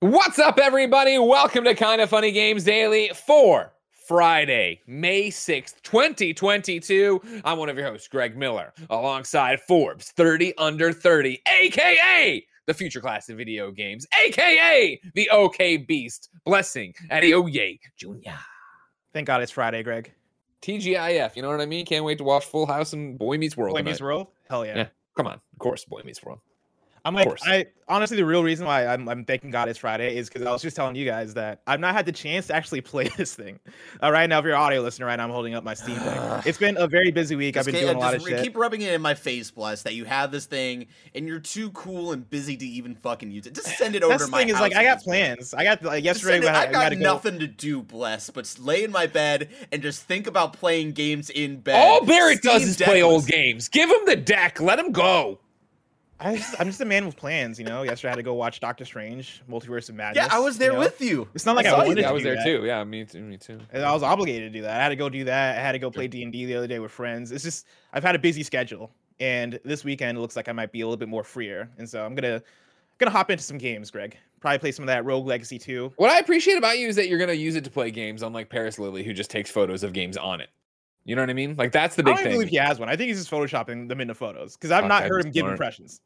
What's up, everybody? Welcome to Kind of Funny Games Daily for Friday, May 6th, 2022. I'm one of your hosts, Greg Miller, alongside Forbes 30 Under 30, aka the future class of video games, aka the OK Beast, Blessing Adeoye Jr. Thank God it's Friday, Greg. TGIF, you know what I mean? Can't wait to watch Full House and Boy Meets World. Boy tonight. Meets World? Hell yeah. Yeah. Come on, of course, Boy Meets World. I'm like. I honestly, the real reason why I'm, I'm thanking God it's Friday is because I was just telling you guys that I've not had the chance to actually play this thing. All right, now, if you're an audio listener, right now, I'm holding up my Steam Deck. It's been a very busy week. I've been doing a uh, lot of just re- shit. Keep rubbing it in my face, bless that you have this thing and you're too cool and busy to even fucking use it. Just send it over That's to my thing is like I got this point. plans. I got like yesterday. send it- I, I I got gotta go. nothing to do, bless, but lay in my bed and just think about playing games in bed. All Barrett does Steam is Deck play old games. Give him the deck. Let him go. I just, I'm just a man with plans, you know. Yesterday I had to go watch Doctor Strange, Multiverse of Madness. Yeah, I was there you know? with you. It's not like I, saw you wanted there. to I was do there that. too. Yeah, me too. Me too. And I was obligated to do that. I had to go do that. I had to go play D and D the other day with friends. It's just I've had a busy schedule, and this weekend it looks like I might be a little bit more freer, and so I'm gonna gonna hop into some games, Greg. Probably play some of that Rogue Legacy too. What I appreciate about you is that you're gonna use it to play games, unlike Parris Lilly, who just takes photos of games on it. You know what I mean? Like that's the I big don't even thing. believe he has one. I think he's just photoshopping them into photos because I've Fuck, not heard be him give impressions.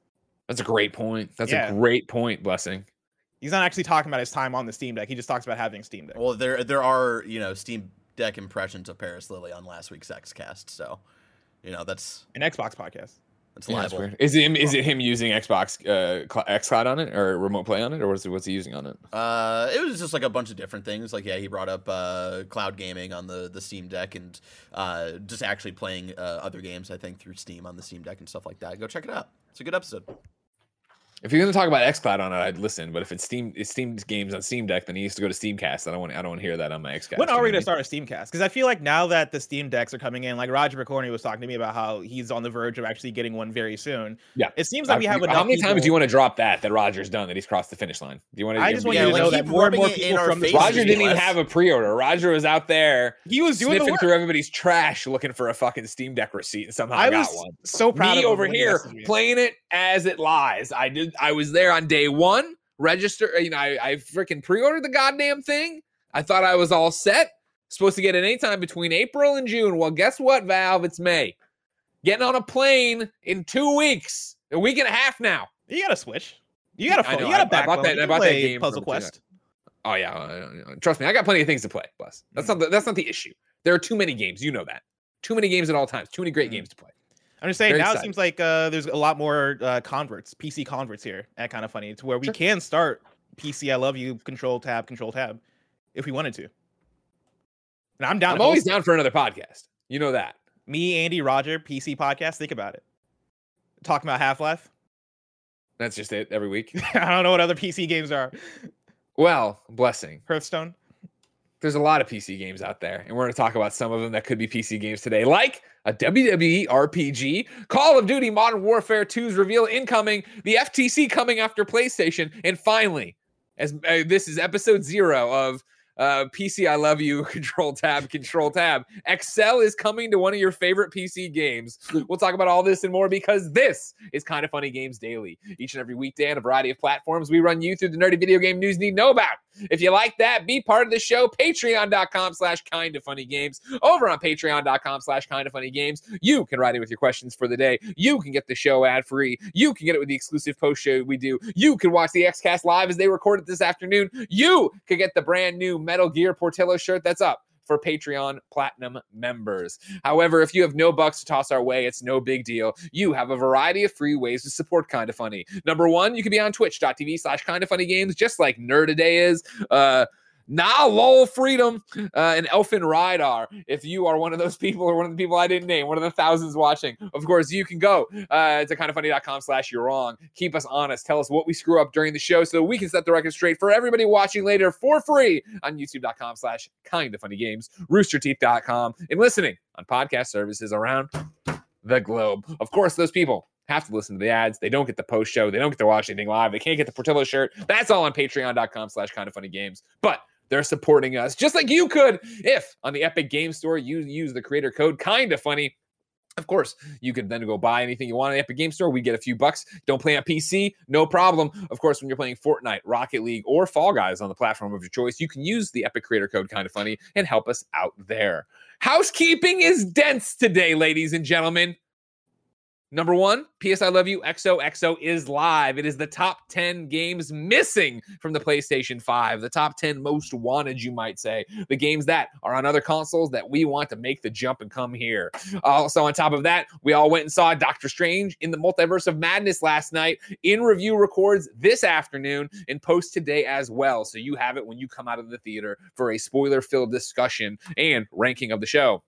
That's a great point. That's Yeah. a great point, blessing. He's not actually talking about his time on the Steam Deck. He just talks about having Steam Deck. Well, there there are, you know, Steam Deck impressions of Parris Lilly on last week's Xcast, so you know, that's An Xbox podcast. That's Yeah, that's liable. weird. Is it him, is it him using Xbox uh, Cl- XCloud on it or remote play on it, or what's what's he using on it? Uh, it was just like a bunch of different things. Like, yeah, he brought up uh, cloud gaming on the, the Steam Deck and uh, just actually playing uh, other games, I think, through Steam on the Steam Deck and stuff like that. Go check it out. It's a good episode. If you're gonna talk about XCloud on it, I'd listen. But if it's Steam, it's Steam games on Steam Deck, then he needs to go to Steamcast. I don't want I don't want to hear that on my XCast. When are we gonna start a Steamcast? Because I feel like now that the Steam decks are coming in, like Roger Pokorny was talking to me about how he's on the verge of actually getting one very soon. Yeah. It seems like we have How enough. many times do you want to drop that that Roger's done that he's crossed the finish line? Do you want to? I just want you to know that more and more rubbing in people our from the faces, Roger didn't even have a pre-order. Roger was out there He was doing sniffing through everybody's trash looking for a fucking Steam Deck receipt and somehow I got was one. so proud Me of over here playing it as it lies. I did. I was there on day one. Register. You know, I, I freaking pre-ordered the goddamn thing. I thought I was all set. Supposed to get it anytime between April and June. Well, guess what, Valve? It's May. Getting on a plane in two weeks, a week and a half now. You got to switch. You got a I phone. know, You got I- a I backbone. bought that- I bought that game Puzzle Quest. Oh yeah, trust me, I got plenty of things to play. Plus, that's not the, that's not the issue. There are too many games. You know that. Too many games at all times. Too many great Mhm. games to play. I'm just saying Very now it seems like uh, there's a lot more uh, converts, PC converts here at kind of funny, to where we Sure. can start PC. I love you. Control tab, control tab, if we wanted to. And I'm down. I'm always down for another podcast. You know that. Me, Andy, Roger, PC podcast. Think about it. Talking about Half Life. That's just it every week. I don't know what other PC games are. Well, blessing. Hearthstone. There's a lot of PC games out there, and we're going to talk about some of them that could be PC games today, like a WWE RPG, Call of Duty Modern Warfare 2's reveal incoming, the FTC coming after PlayStation, and finally, as uh, this is episode zero of uh, PC I Love You, Control Tab, Control Tab. Excel is coming to one of your favorite PC games. We'll talk about all this and more because this is Kind of Funny Games Daily. Each and every weekday on a variety of platforms, we run you through the nerdy video game news you need to know about. If you like that, be part of the show. Patreon.com slash kind of funny games. Over on patreon.com slash kind of funny games, you can write in with your questions for the day. You can get the show ad free. You can get it with the exclusive post show we do. You can watch the Xcast live as they record it this afternoon. You could get the brand new Metal Gear Portillo shirt that's up for Patreon Platinum members. However, if you have no bucks to toss our way, it's no big deal. You have a variety of free ways to support Kinda Funny. Number one, you can be on twitch.tv slash Kinda Funny Games, just like Nerd Today is. Uh, Nah, lol, freedom, uh, and Elfin Rydar. If you are one of those people or one of the people I didn't name, one of the thousands watching, of course, you can go uh, to kindoffunny.com slash you're wrong. Keep us honest. Tell us what we screw up during the show so we can set the record straight for everybody watching later for free on youtube.com slash kind of funny games, roosterteeth.com, and listening on podcast services around the globe. Of course, those people have to listen to the ads. They don't get the post show. They don't get to watch anything live. They can't get the Portillo shirt. That's all on patreon.com slash kind of funny games. But they're supporting us just like you could if on the Epic Game Store you use the creator code kind of funny. Of course, you can then go buy anything you want on the Epic Game Store. We get a few bucks. Don't play on PC, no problem. Of course, when you're playing Fortnite, Rocket League, or Fall Guys on the platform of your choice, you can use the Epic Creator Code kind of funny and help us out there. Housekeeping is dense today, ladies and gentlemen. Number one, PS I Love You XOXO is live. It is the top 10 games missing from the PlayStation 5, the top 10 most wanted, you might say. The games that are on other consoles that we want to make the jump and come here. Also, on top of that, we all went and saw Doctor Strange in the Multiverse of Madness last night. In review records this afternoon and post today as well. So you have it when you come out of the theater for a spoiler filled discussion and ranking of the show.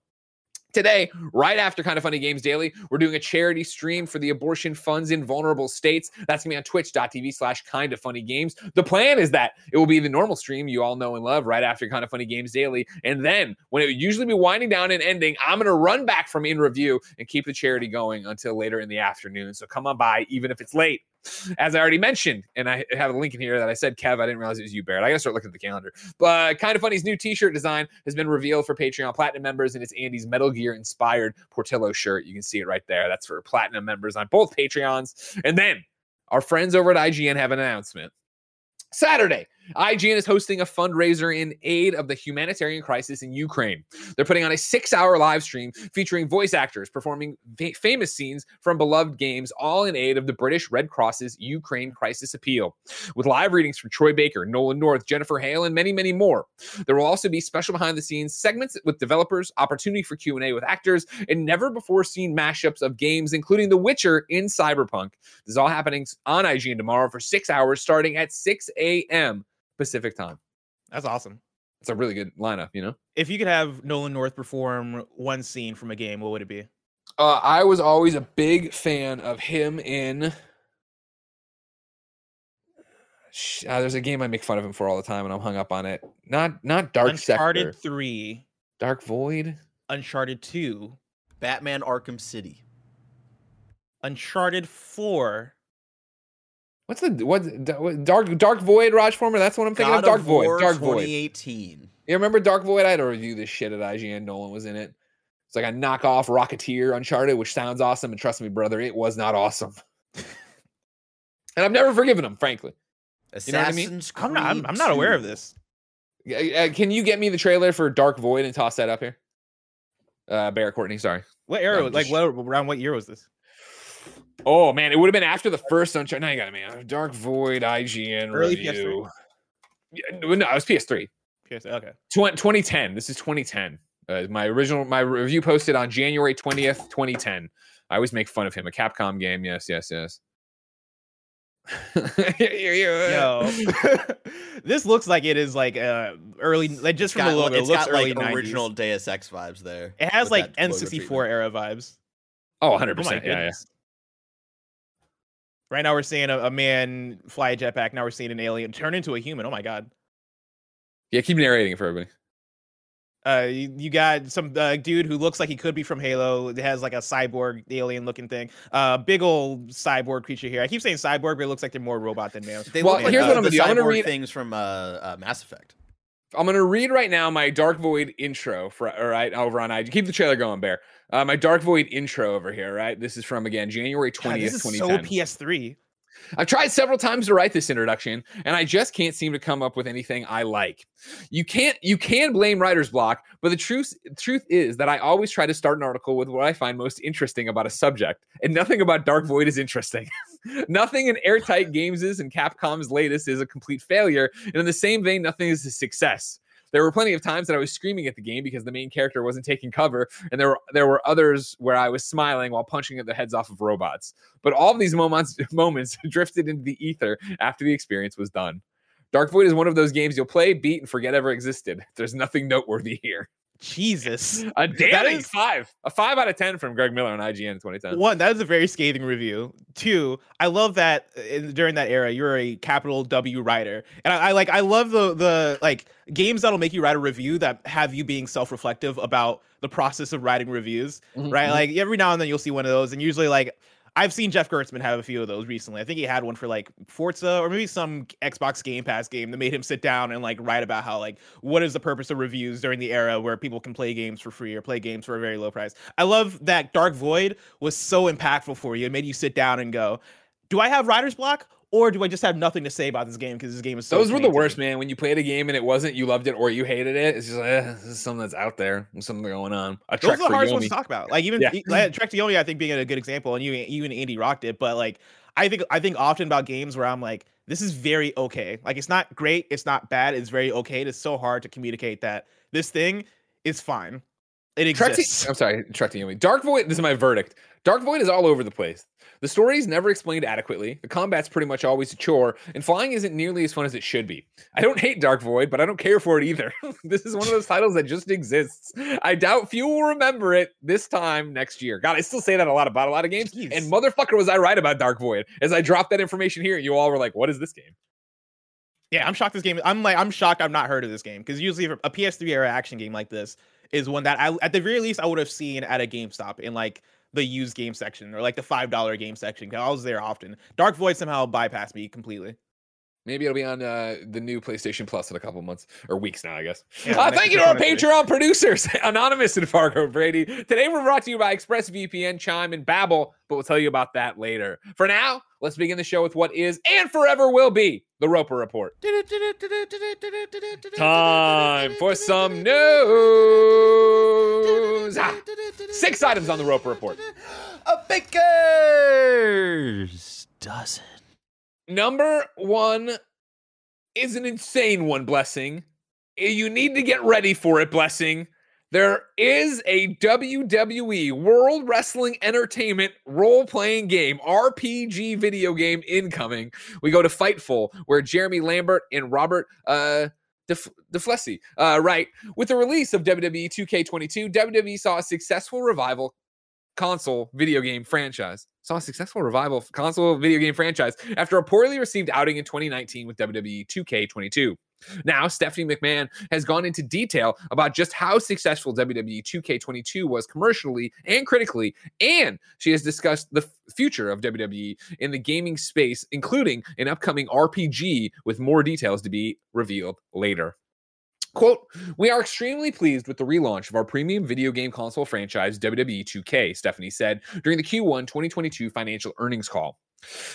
Today, right after Kind of Funny Games Daily, we're doing a charity stream for the abortion funds in vulnerable states. That's gonna be on twitch.tv slash kind of funny games. The plan is that it will be the normal stream you all know and love right after Kind of Funny Games Daily. And then when it would usually be winding down and ending, I'm gonna run back from in review and keep the charity going until later in the afternoon. So come on by, even if it's late. As I already mentioned, and I have a link in here that I said, Kev, I didn't realize it was you, Barrett. I gotta start looking at the calendar. But Kind of Funny's new t-shirt design has been revealed for Patreon Platinum members, and it's Andy's Metal Gear inspired Portillo shirt. You can see it right there. That's for Platinum members on both Patreons. And then our friends over at IGN have an announcement. Saturday, IGN is hosting a fundraiser in aid of the humanitarian crisis in Ukraine. They're putting on a six hour live stream featuring voice actors performing fa- famous scenes from beloved games, all in aid of the British Red Cross's Ukraine crisis appeal. With live readings from Troy Baker, Nolan North, Jennifer Hale, and many, many more. There will also be special behind the scenes segments with developers, opportunity for Q&A with actors, and never before seen mashups of games, including The Witcher in Cyberpunk. This is all happening on IGN tomorrow for six hours, starting at 6 a.m. Pacific time. That's awesome. It's a really good lineup, you know. If you could have Nolan North perform one scene from a game, what would it be? Uh, I was always a big fan of him in. Uh, there's a game I make fun of him for all the time, and I'm hung up on it. Not not Dark Uncharted Sector, 3, Dark Void. Uncharted 2, Batman Arkham City. Uncharted 4. What's the what Dark Dark Void? Raj Former. That's what I'm thinking God of. Dark of Void. War Dark Void. 2018. You remember Dark Void? I had to review this shit at IGN. Nolan was in it. It's like a knockoff Rocketeer Uncharted, which sounds awesome. And trust me, brother, it was not awesome. and I've never forgiven him, frankly. You know what I mean? Assassin's I'm not, I'm, I'm not aware of this. Uh, can you get me the trailer for Dark Void and toss that up here? Uh, Bear Courtney, sorry. What era? I'm like, just- what around what year was this? Oh man, it would have been after the first Uncharted. Now you got it, man. Dark Void IGN Early review. Yeah, no, no, it was PS3. PS3. okay. Twen- 2010. This is 2010. Uh, my original my review posted on January 20th, 2010. I always make fun of him. A Capcom game. Yes, yes, yes. Yo, this looks like it is like uh early, like just It's from the got, logo, it it's looks got early like 90s. original Deus Ex vibes there. It has like N64 era vibes. oh, Oh 100%. yeah, yeah. Goodness. Right now we're seeing a, a man fly a jetpack. Now we're seeing an alien turn into a human. Oh my god. Yeah, keep narrating it for everybody. Uh, you, you got some uh, dude who looks like he could be from Halo. It has like a cyborg alien looking thing. Uh, big old cyborg creature here. I keep saying cyborg, but it looks like they're more robot than man. They Well, look like here's uh, what I'm the gonna do. I'm gonna read- things from uh, uh, Mass Effect. I'm gonna read right now my Dark Void intro for all right over on IG. Keep the trailer going, Bear. Uh, my Dark Void intro over here, right? This is from again January God, 20th, this is so PS3. I've tried several times to write this introduction, and I just can't seem to come up with anything I like. You can't you can blame writer's block, but the truth truth is that I always try to start an article with what I find most interesting about a subject, and nothing about Dark Void is interesting. nothing in Airtight Games' and Capcom's latest is a complete failure, and in the same vein, nothing is a success. There were plenty of times that I was screaming at the game because the main character wasn't taking cover, and there were there were others where I was smiling while punching at the heads off of robots. But all of these moments moments drifted into the ether after the experience was done. Dark Void is one of those games you'll play, beat, and forget ever existed. There's nothing noteworthy here. Jesus. A That damning is- five. A five out of 10 from Greg Miller on IGN in 2010. One, that is a very scathing review. Two, I love that in, during that era you're a capital W writer, and I, I like I love the the like games that'll make you write a review that have you being self reflective about the process of writing reviews, Mhm, right? mhm. Like every now and then you'll see one of those, and usually like I've seen Jeff Gerstmann have a few of those recently. I think he had one for like Forza or maybe some Xbox Game Pass game that made him sit down and like write about how like what is the purpose of reviews during the era where people can play games for free or play games for a very low price. I love that Dark Void was so impactful for you. It made you sit down and go, "Do I have writer's block?" Or do I just have nothing to say about this game because this game is so Those were the worst, man. When you played a game and it wasn't, you loved it or you hated it. It's just like, eh, this is something that's out there. There's something going on. A Those trek are the hardest ones to talk about. Like even Yeah. like, Trek to Yomi, I think being a good example, and you you and Andy rocked it. But like I think I think often about games where I'm like, this is very okay. Like it's not great, it's not bad, it's very okay. It's so hard to communicate that this thing is fine. It Trek exists. to, I'm sorry, Trek to Yomi. Dark Void, this is my verdict. Dark Void is all over the place. The story is never explained adequately. The combat's pretty much always a chore, and flying isn't nearly as fun as it should be. I don't hate Dark Void, but I don't care for it either. this is one of those titles that just exists. I doubt few will remember it this time next year. God, I still say that a lot about a lot of games. Jeez. And motherfucker, was I right about Dark Void? As I dropped that information here, you all were like, "What is this game?" Yeah, I'm shocked this game. I'm like, I'm shocked I've not heard of this game because usually a PS3 era action game like this is one that I, at the very least, I would have seen at a GameStop in like the used game section or like the five dollar game section. 'cause I was there often. Dark Void somehow bypassed me completely. Maybe it'll be on uh, the new PlayStation Plus in a couple months or weeks now, I guess. Yeah, uh, thank you to our. Patreon producers, Anonymous and Fargo Brady. Today we're brought to you by ExpressVPN, Chime, and Babbel, but we'll tell you about that later. For now, let's begin the show with what is and forever will be the Roper Report. Time for some news. Ah, Six items on the Roper Report. A baker's dozen. Number one is an insane one, Blessing. Eh, You need to get ready for it, Blessing. There is a WWE World Wrestling Entertainment role playing game, RPG video game incoming. We go to Fightful, where Jeremy Lambert and Robert uh, Def- DeFelice uh, write With the release of WWE 2K22, WWE saw a successful revival console video game franchise. Saw a successful revival f- console video game franchise after a poorly received outing in 2019 with WWE 2K22. Now, Stephanie McMahon has gone into detail about just how successful WWE 2K22 was commercially and critically, and she has discussed the future of WWE in the gaming space, including an upcoming RPG with more details to be revealed later. Quote, we are extremely pleased with the relaunch of our premium video game console franchise, WWE 2K, Stephanie said during the Q1 2022 financial earnings call.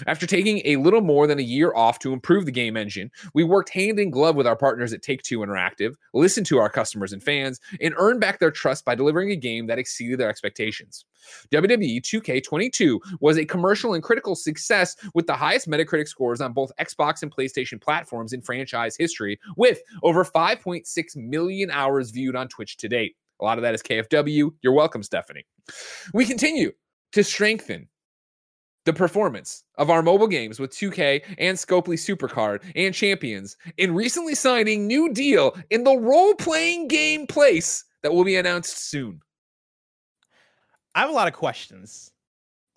After taking a little more than a year off to improve the game engine, we worked hand in glove with our partners at Take Two Interactive, listened to our customers and fans, and earned back their trust by delivering a game that exceeded their expectations. WWE 2K22 was a commercial and critical success with the highest Metacritic scores on both Xbox and PlayStation platforms in franchise history, with over 5.6 million hours viewed on Twitch to date. A lot of that is KFW. You're welcome, Stephanie. We continue to strengthen the performance of our mobile games with 2K and Scopely Supercard and Champions in recently signing new deal in the role-playing game place that will be announced soon. I have a lot of questions.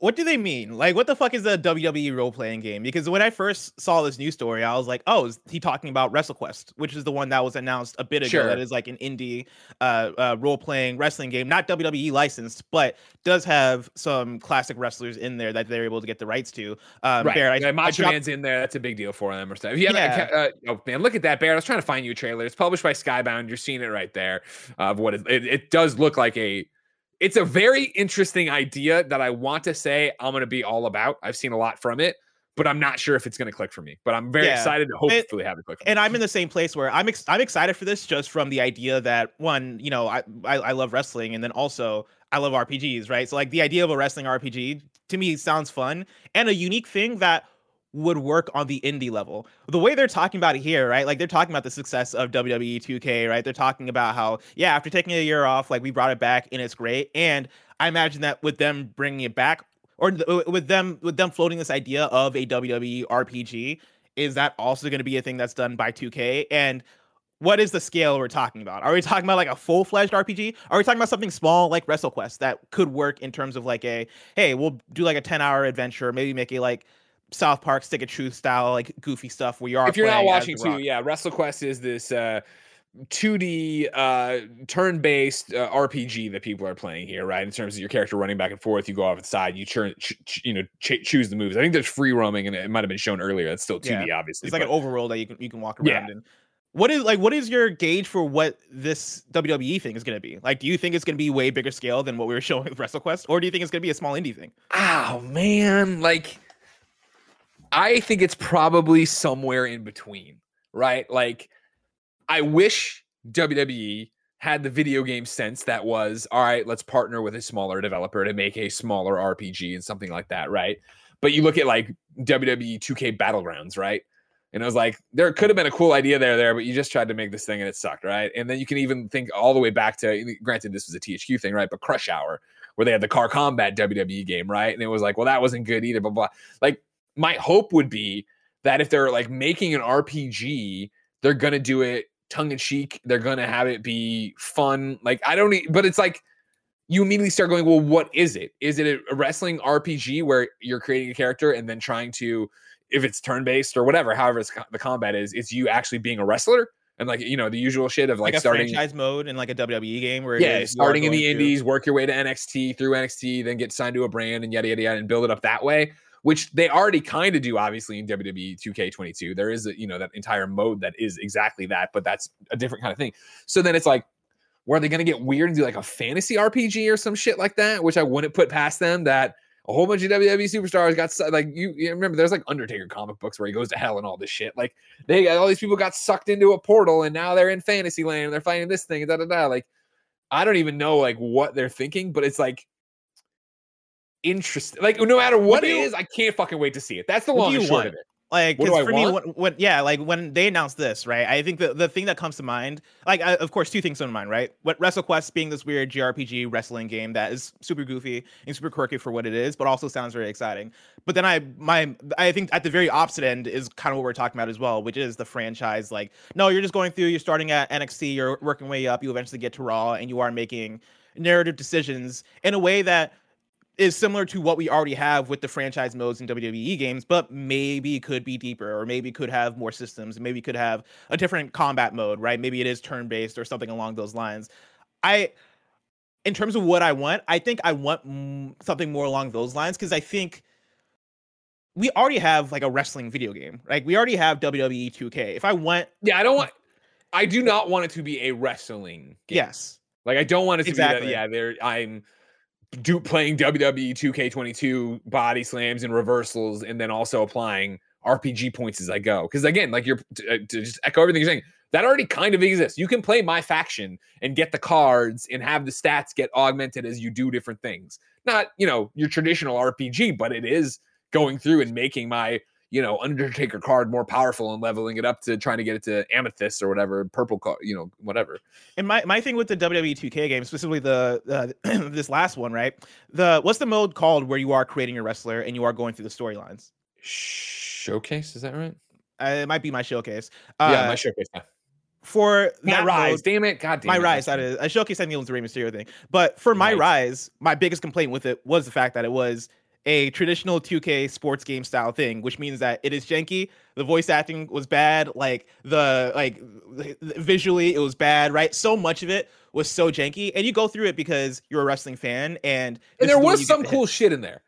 What do they mean? Like, what the fuck is a WWE role playing game? Because when I first saw this news story, I was like, oh, is he talking about WrestleQuest, which is the one that was announced a bit ago Sure. that is like an indie uh, uh, role playing wrestling game, not WWE licensed, but does have some classic wrestlers in there that they're able to get the rights to. Um, right. Barrett, I, yeah, I Macho dropped- Man's in there. That's a big deal for them or stuff. If Yeah. uh, oh man, look at that, Bear. I was trying to find you a trailer. It's published by Skybound. You're seeing it right there. Of what it, it, it does look like a. It's a very interesting idea that I want to say I'm going to be all about. I've seen a lot from it, but I'm not sure if it's going to click for me. But I'm very Yeah. excited to hopefully have it click. For me. and I'm in the same place where I'm ex- I'm excited for this just from the idea that one, you know, I, I I love wrestling, and then also I love RPGs, right? So like the idea of a wrestling RPG to me sounds fun and a unique thing that would work on the indie level. The way they're talking about it here, right? Like they're talking about the success of WWE 2K, right? They're talking about how yeah, after taking a year off, like we brought it back and it's great. And I imagine that with them bringing it back or th- with them with them floating this idea of a WWE RPG, is that also going to be a thing that's done by 2K? And what is the scale we're talking about? Are we talking about like a full fledged RPG? Are we talking about something small like WrestleQuest that could work in terms of like a hey, we'll do like a 10 hour adventure, maybe make a like South Park Stick of Truth style, like goofy stuff where you are. If you're not watching too, yeah, WrestleQuest is this uh 2D uh turn-based uh, RPG that people are playing here, right? In terms of your character running back and forth, you go off the side, you turn, ch- ch- you know, ch- choose the moves. I think there's free roaming, and it might have been shown earlier. It's still 2D, obviously. It's like but- an overworld that you can you can walk around Yeah. in. What is like what is your gauge for what this WWE thing is going to be? Like, do you think it's going to be way bigger scale than what we were showing with WrestleQuest, or do you think it's going to be a small indie thing? oh man like i think it's probably somewhere in between right? Like i wish wwe had the video game sense that was all right let's partner with a smaller developer to make a smaller rpg and something like that right? But you look at like wwe 2k battlegrounds right? And it was like there could have been a cool idea there there but you just tried to make this thing and it sucked right? And then you can even think all the way back to granted this was a THQ thing right? But crush hour where they had the car combat WWE game, right? And it was like, well, that wasn't good either, blah, blah. Like, my hope would be that if they're like making an RPG, they're gonna do it tongue in cheek. They're gonna have it be fun. Like, I don't, e- but it's like you immediately start going, well, what is it? Is it a wrestling RPG where you're creating a character and then trying to, if it's turn based or whatever, however it's, the combat is, it's you actually being a wrestler and like you know the usual shit of like, Like, starting franchise mode in like a WWE game where yeah, is starting in the to- indies, work your way to NXT through NXT, then get signed to a brand and yada yada yada, and build it up that way. Which they already kind of do, obviously in WWE 2K22. There is, a, you know, that entire mode that is exactly that, but that's a different kind of thing. So then it's like, were they going to get weird and do like a fantasy RPG or some shit like that? Which I wouldn't put past them. That a whole bunch of WWE superstars got like you, you remember there's like Undertaker comic books where he goes to hell and all this shit. Like they all these people got sucked into a portal and now they're in fantasy land and they're fighting this thing and da da da. Like I don't even know like what they're thinking, but it's like interesting. Like no matter what, What it you- is, I can't fucking wait to see it. That's the long and short want? of it. Like, What do 'cause I for me, want? when, when yeah, like when they announced this, right? I think the the thing that comes to mind, like, I, of course, two things come to mind, right? What WrestleQuest being this weird JRPG wrestling game that is super goofy and super quirky for what it is, but also sounds very exciting. But then I my I think at the very opposite end is kind of what we're talking about as well, which is the franchise. Like, no, you're just going through, you're starting at NXT, you're working way up, you eventually get to Raw, and you are making narrative decisions in a way that is similar to what we already have with the franchise modes in WWE games, but maybe could be deeper, or maybe could have more systems, maybe could have a different combat mode, right? Maybe it is turn based or something along those lines. I, in terms of what I want, I think I want something more along those lines because I think we already have like a wrestling video game, like we already have WWE 2K. If I want, Yeah, I don't want. I do not want it to be a wrestling game. yes, Like I don't want it to Exactly. be that. Yeah, there. I'm do playing WWE 2K22 body slams and reversals, and then also applying RPG points as I go. Because again, like you're to, uh, to just echo everything you're saying, that already kind of exists. You can play my faction and get the cards and have the stats get augmented as you do different things. Not you know your traditional RPG, but it is going through and making my you know Undertaker card more powerful and leveling it up to trying to get it to amethyst or whatever purple card, you know whatever. And my, my thing with the WWE 2K game, specifically the uh, this last one, right? The what's the mode called where you are creating a wrestler and you are going through the storylines? Showcase is that right? Uh, it might be my showcase. Uh, yeah, my showcase. Yeah. for My that rise, mode- damn it, god damn my it. rise. That a showcase. I think it was the Rey Mysterio thing. But for my Right. rise, my biggest complaint with it was the fact that it was a traditional 2K sports game style thing, which means that it is janky. The voice acting was bad. Like the like the- the- visually, it was bad. Right. So much of it was so janky, and you go through it because you're a wrestling fan, and And there was get some hit. cool shit in there.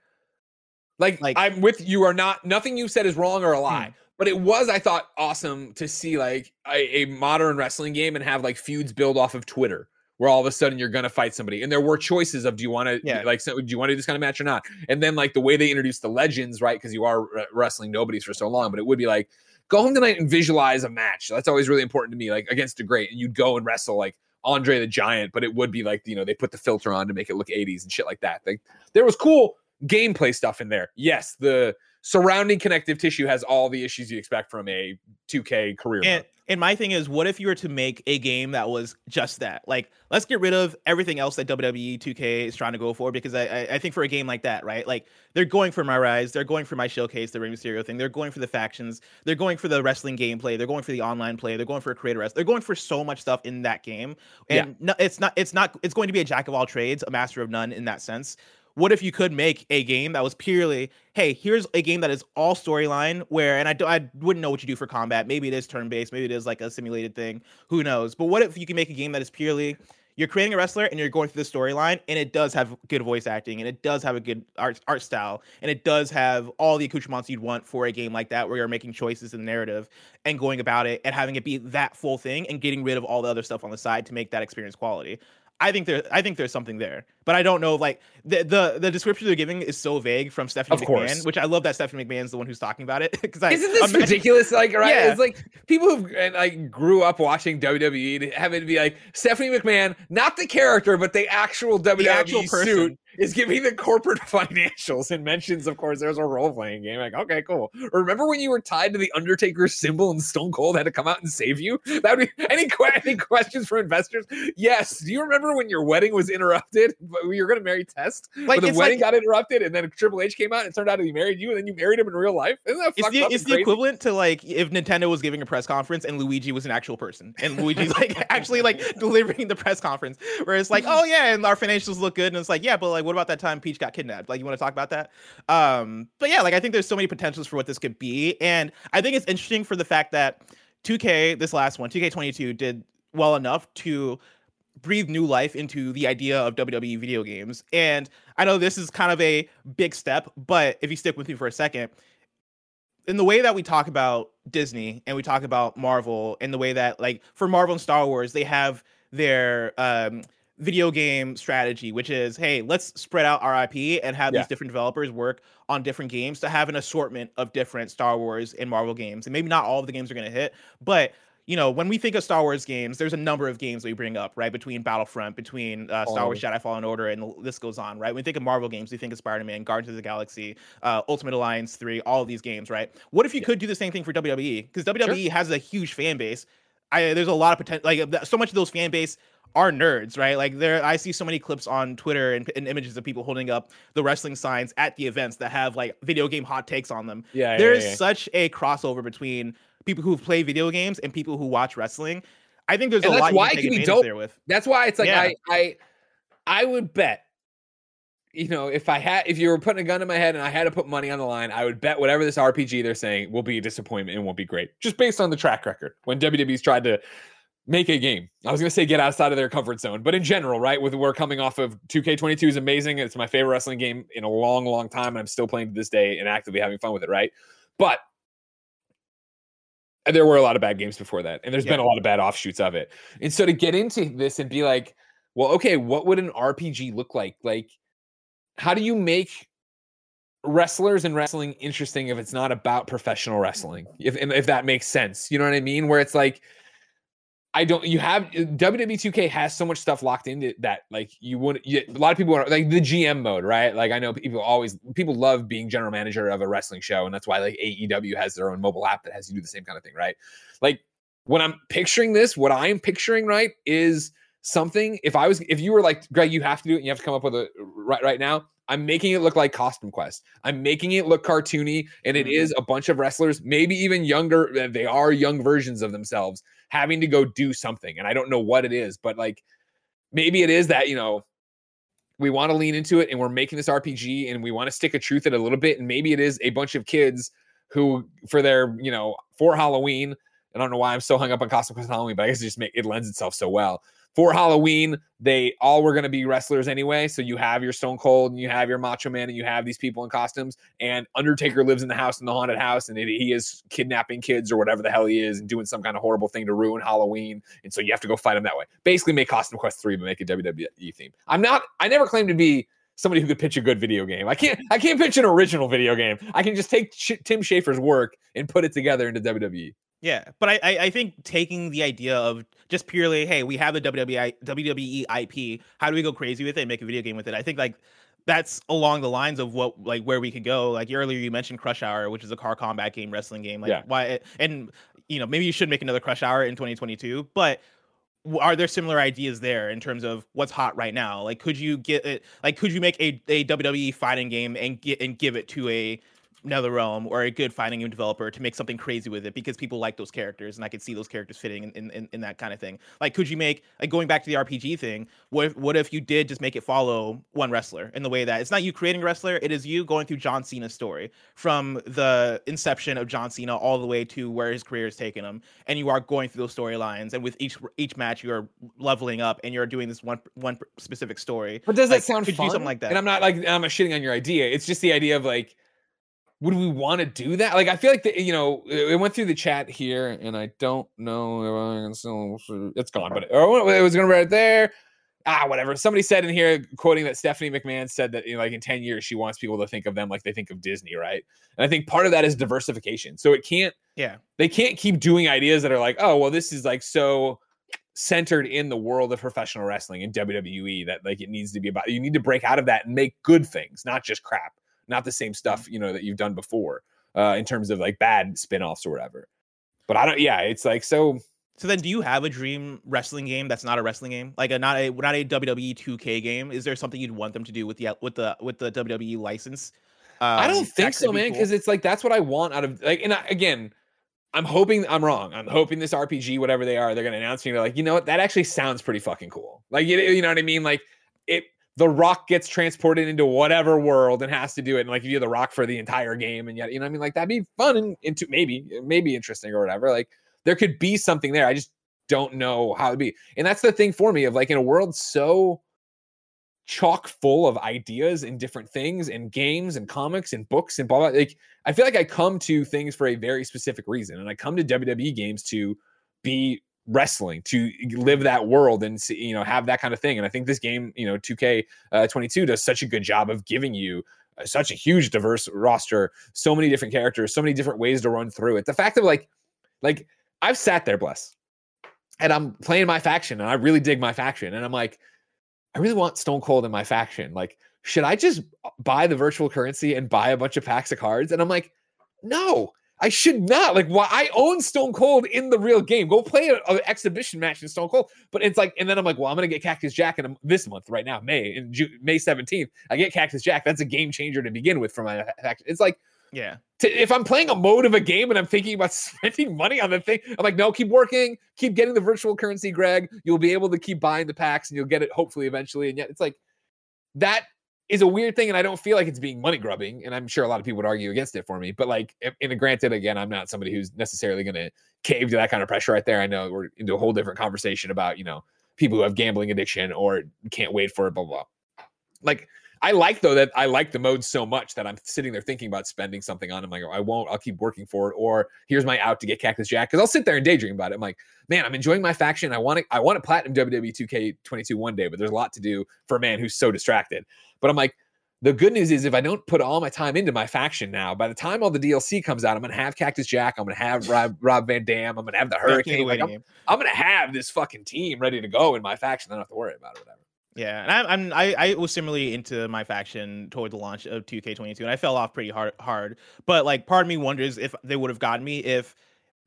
Like, Like- I'm with you. Are not nothing you said is wrong or a hmm. lie. But it was, I thought, awesome to see like a, a modern wrestling game and have like feuds build off of Twitter, where all of a sudden you're gonna fight somebody, and there were choices of do you want to Yeah. like so, do you want to do this kind of match or not? And then like the way they introduced the legends, right? Because you are wrestling nobodies for so long, but it would be like go home tonight and visualize a match. That's always really important to me, like against a great, and you'd go and wrestle like Andre the Giant, but it would be like you know they put the filter on to make it look 80s and shit like that. Like there was cool gameplay stuff in there. Yes, the surrounding connective tissue has all the issues you expect from a 2K career. And, mode. and my thing is, what if you were to make a game that was just that? Like, let's get rid of everything else that WWE 2K is trying to go for because I I, I think for a game like that, right? Like they're going for my rise, they're going for my showcase, the Rey Mysterio thing, they're going for the factions, they're going for the wrestling gameplay, they're going for the online play, they're going for a creator rest, they're going for so much stuff in that game. And yeah. no, it's not it's not it's going to be a jack of all trades, a master of none in that sense what if you could make a game that was purely hey here's a game that is all storyline where and I, do, I wouldn't know what you do for combat. Maybe it is turn based maybe it is like a simulated thing. Who knows? But what if you can make a game that is purely you're creating a wrestler and you're going through the storyline and it does have good voice acting and it does have a good art art style and it does have all the accoutrements you'd want for a game like that where you're making choices in the narrative and going about it and having it be that full thing and getting rid of all the other stuff on the side to make that experience quality I think there I think there's something there. But I don't know like the the, the description they're giving is so vague from Stephanie of McMahon, course. which I love that Stephanie McMahon's the one who's talking about it. Because Isn't this imagine, ridiculous? Like right? Yeah. It's like people who like grew up watching WWE having to be like Stephanie McMahon, not the character, but the actual WWE the actual suit is giving the corporate financials and mentions, of course, there's a role playing game. Like, okay, cool. Remember when you were tied to the Undertaker symbol and Stone Cold had to come out and save you? That would be any, any questions for investors? Yes. Do you remember when your wedding was interrupted? But you're going to marry Test? Like, the wedding like, got interrupted and then Triple H came out and it turned out he married you and then you married him in real life. Isn't that it's the, it's the equivalent to like if Nintendo was giving a press conference and Luigi was an actual person and Luigi's like actually like delivering the press conference where it's like, oh yeah, and our financials look good. And it's like, yeah, but like, what about that time Peach got kidnapped? Like, you want to talk about that? Um, but yeah, like I think there's so many potentials for what this could be, and I think it's interesting for the fact that 2K, this last one, 2K22, did well enough to breathe new life into the idea of WWE video games. And I know this is kind of a big step, but if you stick with me for a second, in the way that we talk about Disney and we talk about Marvel, and the way that like for Marvel and Star Wars, they have their um video game strategy, which is, hey, let's spread out our IP and have yeah. these different developers work on different games to have an assortment of different Star Wars and Marvel games. And maybe not all of the games are going to hit, but you know, when we think of Star Wars games, there's a number of games we bring up, right? Between Battlefront, between uh, Star oh. Wars Jedi Fallen Order, and this goes on, right? When we think of Marvel games, we think of Spider Man, Guardians of the Galaxy, uh, Ultimate Alliance 3, all of these games, right? What if you yeah. could do the same thing for WWE? Because WWE sure. has a huge fan base. I, there's a lot of potential, like so much of those fan base are nerds, right? Like there, I see so many clips on Twitter and, and, images of people holding up the wrestling signs at the events that have like video game hot takes on them. Yeah, there's yeah, yeah. such a crossover between people who play video games and people who watch wrestling. I think there's and a lot why you can, be dope. there with. That's why it's like yeah. I, I, I would bet. You know, if I had, if you were putting a gun in my head and I had to put money on the line, I would bet whatever this RPG they're saying will be a disappointment and won't be great, just based on the track record. When WWE's tried to make a game. I was going to say get outside of their comfort zone, but in general, right? With we're coming off of 2K22 is amazing. It's my favorite wrestling game in a long, long time, and I'm still playing to this day and actively having fun with it, right? But there were a lot of bad games before that, and there's yeah. been a lot of bad offshoots of it. And so to get into this and be like, well, okay, what would an RPG look like? Like, how do you make wrestlers and wrestling interesting if it's not about professional wrestling? If if that makes sense, you know what I mean? Where it's like I don't. You have WWE 2K has so much stuff locked into that. Like you would. You, a lot of people are like the GM mode, right? Like I know people always people love being general manager of a wrestling show, and that's why like AEW has their own mobile app that has you do the same kind of thing, right? Like when I'm picturing this, what I'm picturing right is something. If I was, if you were like Greg, you have to do it. you have to come up with a right right now. I'm making it look like Costume Quest. I'm making it look cartoony, and it mm-hmm. is a bunch of wrestlers, maybe even younger. They are young versions of themselves having to go do something. And I don't know what it is, but like maybe it is that, you know, we want to lean into it and we're making this RPG and we want to stick a truth in a little bit. And maybe it is a bunch of kids who, for their, you know, for Halloween, I don't know why I'm so hung up on Costume Quest Halloween, but I guess it just make it lends itself so well for Halloween, they all were going to be wrestlers anyway. So you have your Stone Cold and you have your Macho Man and you have these people in costumes. And Undertaker lives in the house in the haunted house and it, he is kidnapping kids or whatever the hell he is and doing some kind of horrible thing to ruin Halloween. And so you have to go fight him that way. Basically, make Costume Quest 3, but make a WWE theme. I'm not, I never claimed to be somebody who could pitch a good video game. I can't, I can't pitch an original video game. I can just take Tim Schafer's work and put it together into WWE. Yeah, but I, I think taking the idea of just purely, hey, we have the WWE WWE IP. How do we go crazy with it and make a video game with it? I think like that's along the lines of what like where we could go. Like earlier you mentioned Crush Hour, which is a car combat game, wrestling game. Like Yeah. why and you know, maybe you should make another Crush Hour in 2022, but are there similar ideas there in terms of what's hot right now? Like could you get it like could you make a, a WWE fighting game and get and give it to a NetherRealm or a good fighting game developer to make something crazy with it because people like those characters and I could see those characters fitting in, in, in, that kind of thing. Like could you make like going back to the RPG thing, what if what if you did just make it follow one wrestler in the way that it's not you creating a wrestler, it is you going through John Cena's story from the inception of John Cena all the way to where his career has taken him. And you are going through those storylines and with each each match you are leveling up and you're doing this one one specific story. But does Like, that sound could you fun? do something like that? And I'm not like I'm not shitting on your idea. It's just the idea of like, would we want to do that? Like, I feel like the, you know, it it went through the chat here, and I don't know. if I can still- It's gone, but oh, it was gonna be right there. Ah, whatever. Somebody said in here, quoting that Stephanie McMahon said that, you know, like in 10 years, she wants people to think of them like they think of Disney, right? And I think part of that is diversification. So it can't Yeah. they can't keep doing ideas that are like, oh, well, this is like so centered in the world of professional wrestling in WWE that like it needs to be about. You need to break out of that and make good things, not just crap, not the same stuff you know that you've done before uh, in terms of like bad spin-offs or whatever. But I don't. Yeah, it's like so. So then, do you have a dream wrestling game that's not a wrestling game, like a not a not a WWE 2K game? Is there something you'd want them to do with the with the with the WWE license? I Um, don't think so, man. cool? Because it's like that's what I want out of like. And I, again, I'm hoping I'm wrong. I'm hoping this RPG, whatever they are, they're gonna announce me. They're like, you know what? That actually sounds pretty fucking cool. Like, you, you know what I mean? Like. The Rock gets transported into whatever world and has to do it, and like if you do the Rock for the entire game, and yet you know I mean? Like that'd be fun and into maybe maybe interesting or whatever. Like there could be something there. I just don't know how it'd be, and that's the thing for me of like in a world so chock full of ideas and different things and games and comics and books and blah, blah like I feel like I come to things for a very specific reason and I come to WWE games to be wrestling to live that world and see, you know have that kind of thing and I think this game you know 2K uh, 22 does such a good job of giving you uh, such a huge diverse roster so many different characters so many different ways to run through it the fact of like like I've sat there bless and I'm playing my faction and I really dig my faction and I'm like I really want Stone Cold in my faction. Like, should I just buy the virtual currency and buy a bunch of packs of cards? And I'm like, no, I should not. Like, why I own Stone Cold in the real game. Go play an exhibition match in Stone Cold. But it's like, and then I'm like, well, I'm gonna get Cactus Jack in a, this month right now, May in Ju- May 17th. I get Cactus Jack. That's a game changer to begin with for my faction. It's like yeah, to, if I'm playing a mode of a game and I'm thinking about spending money on the thing, I'm like, no, keep working, keep getting the virtual currency, Greg. You'll be able to keep buying the packs and you'll get it hopefully eventually. And yet it's like that is a weird thing. And I don't feel like it's being money grubbing. And I'm sure a lot of people would argue against it for me. But like, and granted, again, I'm not somebody who's necessarily going to cave to that kind of pressure right there. I know we're into a whole different conversation about, you know, people who have gambling addiction or can't wait for it, blah, blah, blah. Like, I like though that I like the mode so much that I'm sitting there thinking about spending something on. it. I'm like, I won't. I'll keep working for it. Or here's my out to get Cactus Jack because I'll sit there and daydream about it. I'm like, man, I'm enjoying my faction. I want to. I want to platinum WWE 2K22 one day, but there's a lot to do for a man who's so distracted. But I'm like, the good news is if I don't put all my time into my faction now, by the time all the DLC comes out, I'm gonna have Cactus Jack. I'm gonna have Rob, Rob Van Dam. I'm gonna have the Hurricane. Like, I'm. I'm gonna have this fucking team ready to go in my faction. I don't have to worry about it. Whatever. Yeah, and I, I'm I, I was similarly into my faction toward the launch of 2K22, and I fell off pretty hard. Hard, but like part of me wonders if they would have gotten me if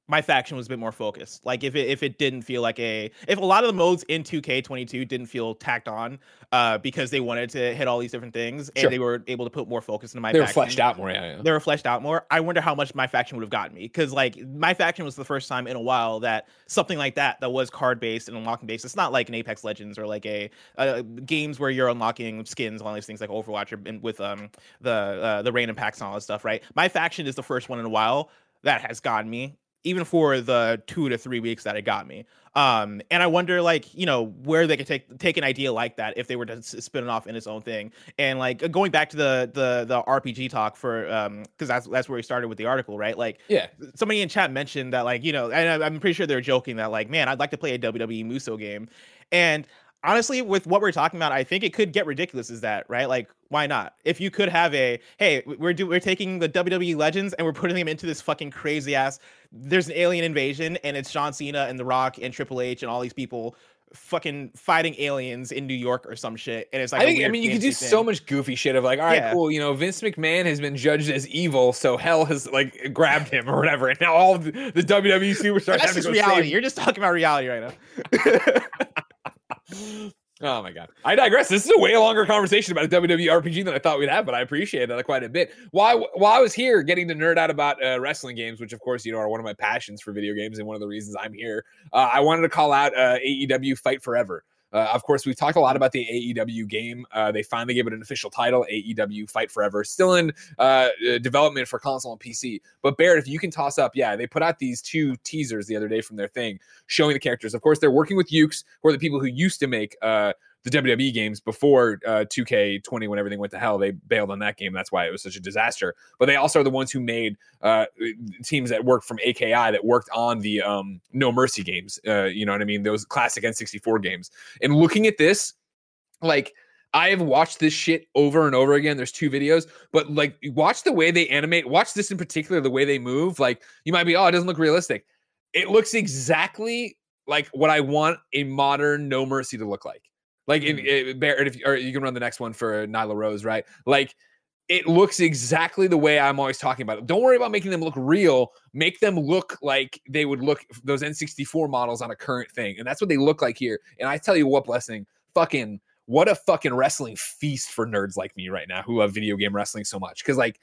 my faction was a bit more focused. Like if it if it didn't feel like a if a lot of the modes in 2K22 didn't feel tacked on, uh, because they wanted to hit all these different things Sure. and they were able to put more focus into my. They were faction fleshed out more. Yeah, yeah. they were fleshed out more. I wonder how much my faction would have gotten me because like my faction was the first time in a while that something like that that was card based and unlocking based. It's not like an Apex Legends or like a uh, games where you're unlocking skins, all these things like Overwatch or and with um the uh, the random packs and all that stuff. Right, my faction is the first one in a while that has gotten me. Even for the two to three weeks that it got me, um, and I wonder, like, you know, where they could take take an idea like that if they were to spin it off in its own thing, and like going back to the the the RPG talk for um because that's that's where we started with the article, right? Like Yeah. somebody in chat mentioned that like you know, and I- I'm pretty sure they're joking that like, man, I'd like to play a WWE Musou game, and honestly, with what we're talking about, I think it could get ridiculous. Is that right? Like, why not? If you could have a hey, we're do we're taking the WWE legends and we're putting them into this fucking crazy ass. There's an alien invasion and it's John Cena and The Rock and Triple H and all these people fucking fighting aliens in New York or some shit. And it's like I think I mean you could do thing. so much goofy shit of like, all right, Yeah. cool, you know, Vince McMahon has been judged as evil, so hell has like grabbed him or whatever, and now all the, the WWE superstars have That's to just go reality. save You're just talking about reality right now. Oh my god. I digress. This is a way longer conversation about a WWE RPG than I thought we'd have, but I appreciate that quite a bit. While while I was here getting to nerd out about uh, wrestling games, which of course you know are one of my passions for video games and one of the reasons I'm here, uh, I wanted to call out uh, AEW Fight Forever. Uh, of course, we've talked a lot about the AEW game. Uh, they finally gave it an official title, AEW Fight Forever. Still in uh, uh, development for console and PC. But Barrett, if you can toss up, yeah, they put out these two teasers the other day from their thing showing the characters. Of course, they're working with Yuke's, who are the people who used to make uh, the WWE games before uh, 2K20 when everything went to hell. They bailed on that game. That's why it was such a disaster. But they also are the ones who made uh, teams that worked from AKI that worked on the um, No Mercy games. Uh, you know what I mean? Those classic N64 games. And looking at this, like I have watched this shit over and over again. There's two videos, but like watch the way they animate. Watch this in particular, the way they move. Like you might be, oh, it doesn't look realistic. It looks exactly like what I want a modern No Mercy to look like. Like in, it, Barrett, if mm-hmm. eh, eh, you, or you can run the next one for uh, Nyla Rose, right? Like it looks exactly the way I'm always talking about. it. Don't worry about making them look real. Make them look like they would look those N64 models on a current thing, and that's what they look like here. And I tell you what, blessing, fucking what a fucking wrestling feast for nerds like me right now who love video game wrestling so much. Because like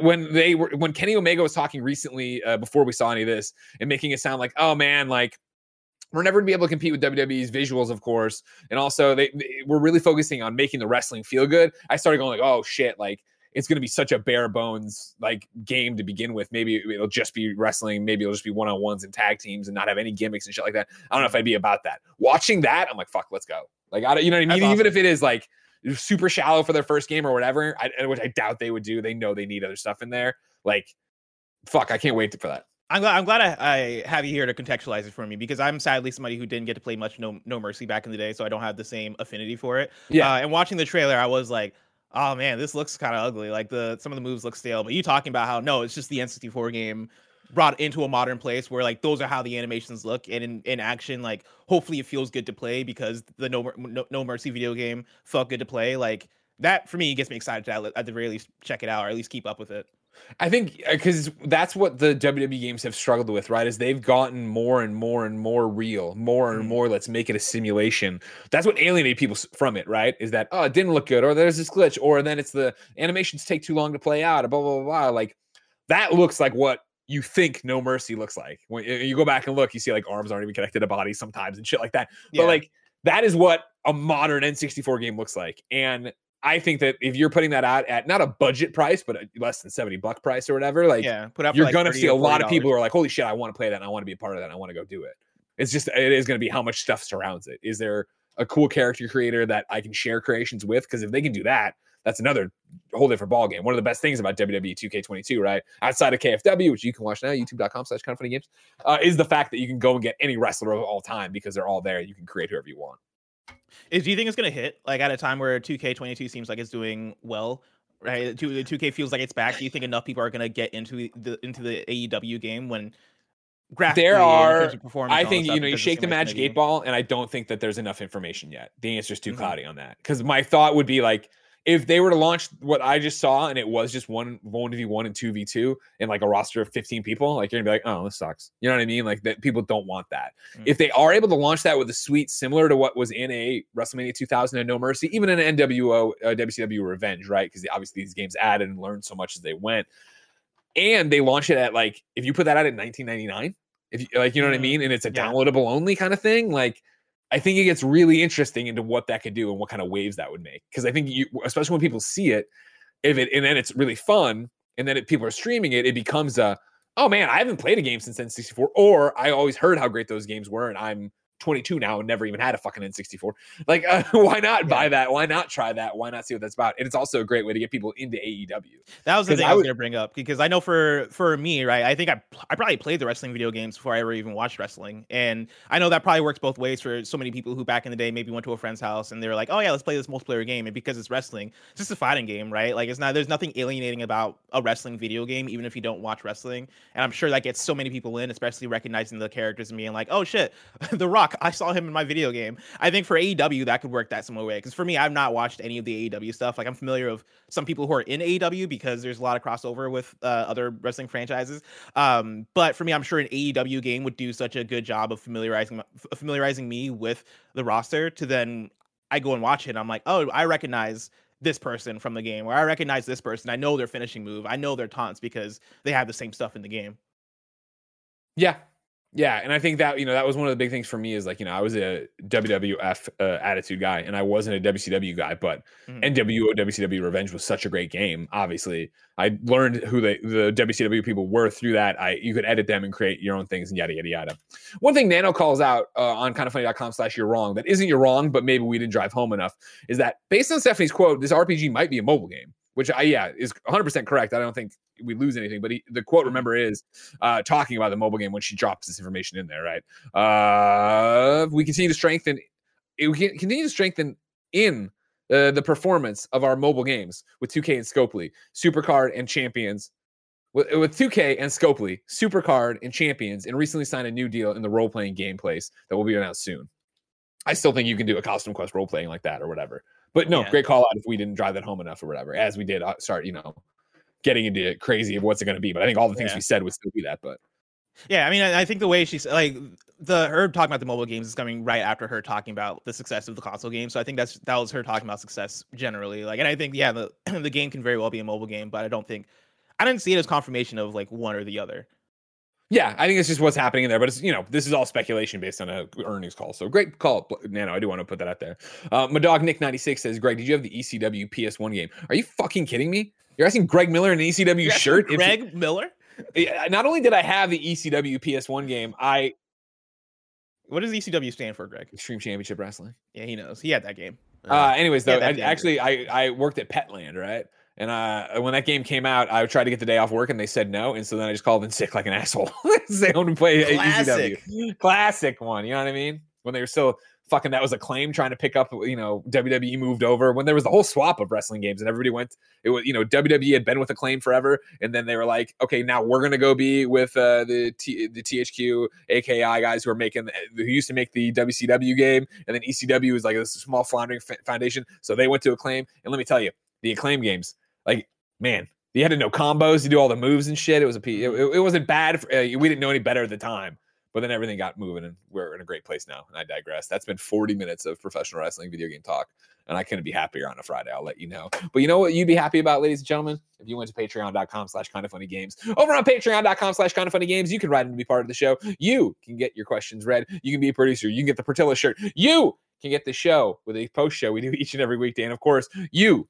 when they were when Kenny Omega was talking recently uh, before we saw any of this and making it sound like, oh man, like we're never gonna be able to compete with WWE's visuals, of course, and also they, they we're really focusing on making the wrestling feel good. I started going like, oh shit, like it's going to be such a bare bones like game to begin with. Maybe it'll just be wrestling. Maybe it'll just be one on ones and tag teams and not have any gimmicks and shit like that. I don't know if I'd be about that. Watching that, I'm like, fuck, let's go. Like, I don't, you know what I mean? That's Even if it is like super shallow for their first game or whatever, I, which I doubt they would do. They know they need other stuff in there. Like, fuck, I can't wait for that. I'm glad. I'm glad I, I have you here to contextualize it for me because I'm sadly somebody who didn't get to play much No No Mercy back in the day, so I don't have the same affinity for it. Yeah. Uh, and watching the trailer, I was like, "Oh man, this looks kind of ugly. Like the some of the moves look stale." But you talking about how no, it's just the N64 game brought into a modern place where like those are how the animations look, and in, in action, like hopefully it feels good to play because the No, no No Mercy video game felt good to play. Like that for me gets me excited to at- at the very least check it out or at least keep up with it. I think because that's what the WWE games have struggled with, right? Is they've gotten more and more and more real, more and Mhm. more. Let's make it a simulation. That's what alienated people from it, right? Is that oh, it didn't look good, or there's this glitch, or then it's the animations take too long to play out, blah blah blah. blah. Like that looks like what you think No Mercy looks like when you go back and look. You see like arms aren't even connected to bodies sometimes and shit like that. Yeah. But like that is what a modern N64 game looks like, and I think that if you're putting that out at not a budget price, but a less than 70 buck price or whatever, like yeah, put up. you're like, gonna see a lot of people who are like, holy shit, I want to play that and I want to be a part of that. And I want to go do it. It's just it is gonna be how much stuff surrounds it. Is there a cool character creator that I can share creations with? Because if they can do that, that's another whole different ball game. One of the best things about WWE 2K22, right? Outside of KFW, which you can watch now, youtube.com slash kind of funny games, uh, is the fact that you can go and get any wrestler of all time because they're all there. You can create whoever you want. Is do you think it's gonna hit like at a time where 2K22 seems like it's doing well? Right, Two- the 2K feels like it's back. Do you think enough people are gonna get into the into the AEW game when There are- terms of performance I think you know you shake the magic eight ball, and I don't think that there's enough information yet. The answer is too Mhm. cloudy on that because my thought would be like if they were to launch what I just saw and it was just one one v one and two v two and like a roster of fifteen people, like you're gonna be like, oh, this sucks. You know what I mean? Like that people don't want that. Mm. If they are able to launch that with a suite similar to what was in a WrestleMania 2000 and No Mercy, even in an NWO uh, WCW Revenge, right? Because obviously these games added and learned so much as they went, and they launch it at like if you put that out in 1999 if you like you know what i Mhm. mean and it's a Yeah. downloadable only kind of thing like i think it gets really interesting into what that could do and what kind of waves that would make. Because i think you especially when people see it if it and then it's really fun and then it, people are streaming it it becomes a oh man i haven't played a game since n64 or i always heard how great those games were and i'm 22 now and never even had a fucking n64 like uh, why not buy Yeah. that why not try that why not see what that's about and it's also a great way to get people into aew That was the thing I I, was would- gonna bring up because I know for for me, right? I think I I probably played the wrestling video games before I ever even watched wrestling, and I know that probably works both ways for so many people who back in the day maybe went to a friend's house and they were like, oh yeah, let's play this multiplayer game, and because it's wrestling, it's just a fighting game, right? Like it's not there's nothing alienating about a wrestling video game, even if you don't watch wrestling, and I'm sure that gets so many people in, especially recognizing the characters and being like, oh shit, The Rock, I saw him in my video game. I think for AEW that could work that similar way. Because for me, I've not watched any of the AEW stuff. Like I'm familiar with some people who are in AEW because there's a lot of crossover with uh, other wrestling franchises. Um, but for me, I'm sure an AEW game would do such a good job of familiarizing familiarizing me with the roster to then I go and watch it. I'm like, oh, I recognize this person from the game, or I recognize this person. I know their finishing move. I know their taunts because they have the same stuff in the game. Yeah. Yeah, and I think that you know that was one of the big things for me is like you know I was a WWF uh, attitude guy and I wasn't a WCW guy, but mm-hmm. NWO WCW Revenge was such a great game. Obviously, I learned who the the WCW people were through that. I you could edit them and create your own things and yada yada yada. One thing Nano calls out uh, on kindoffunny.com slash you're wrong that isn't you're wrong, but maybe we didn't drive home enough is that based on Stephanie's quote, this RPG might be a mobile game which I yeah is 100 percent correct. I don't think we lose anything. But he, the quote, mm-hmm. remember, is uh, talking about the mobile game when she drops this information in there. Right? Uh, we continue to strengthen. We continue to strengthen in uh, the performance of our mobile games with 2K and Scopely, Supercard and Champions. With, with 2K and Scopely, Supercard and Champions, and recently signed a new deal in the role playing game place that will be announced soon. I still think you can do a costume quest role playing like that or whatever. But no, yeah. great call out if we didn't drive that home enough or whatever, as we did uh, start, you know, getting into it crazy of what's it going to be. But I think all the things yeah. we said would still be that. But yeah, I mean, I think the way she's like the her talking about the mobile games is coming right after her talking about the success of the console game. So I think that's that was her talking about success generally. Like, and I think yeah, the the game can very well be a mobile game, but I don't think I didn't see it as confirmation of like one or the other. Yeah, I think it's just what's happening in there, but it's you know this is all speculation based on a earnings call. So great call, Nano. I do want to put that out there. Uh, my dog Nick ninety six says, Greg, did you have the ECW PS one game? Are you fucking kidding me? You're asking Greg Miller in an ECW You're shirt? Greg if, Miller? Not only did I have the ECW PS one game, I. What does ECW stand for, Greg? Extreme Championship Wrestling. Yeah, he knows. He had that game. Uh, anyways, though, I, actually, I I worked at Petland, right? And uh, when that game came out, I tried to get the day off work, and they said no. And so then I just called in sick like an asshole. they only play Classic. ECW. Classic one. You know what I mean? When they were still fucking that was Acclaim trying to pick up you know WWE moved over when there was the whole swap of wrestling games and everybody went it was you know WWE had been with Acclaim forever and then they were like okay now we're gonna go be with uh, the T, the THQ AKI guys who are making who used to make the WCW game and then ECW was like a small floundering foundation so they went to Acclaim and let me tell you the Acclaim games like, man, you had to know combos, you do all the moves and shit. It was a it, it wasn't bad. For, uh, we didn't know any better at the time, but then everything got moving, and we're in a great place now. And I digress. That's been 40 minutes of professional wrestling video game talk, and I couldn't be happier on a Friday. I'll let you know. But you know what? You'd be happy about, ladies and gentlemen, if you went to Patreon.com/slash Kind of Funny Games. Over on Patreon.com/slash Kind of Funny Games, you can write in to be part of the show. You can get your questions read. You can be a producer. You can get the Portilla shirt. You can get the show with a post show we do each and every weekday, and of course, you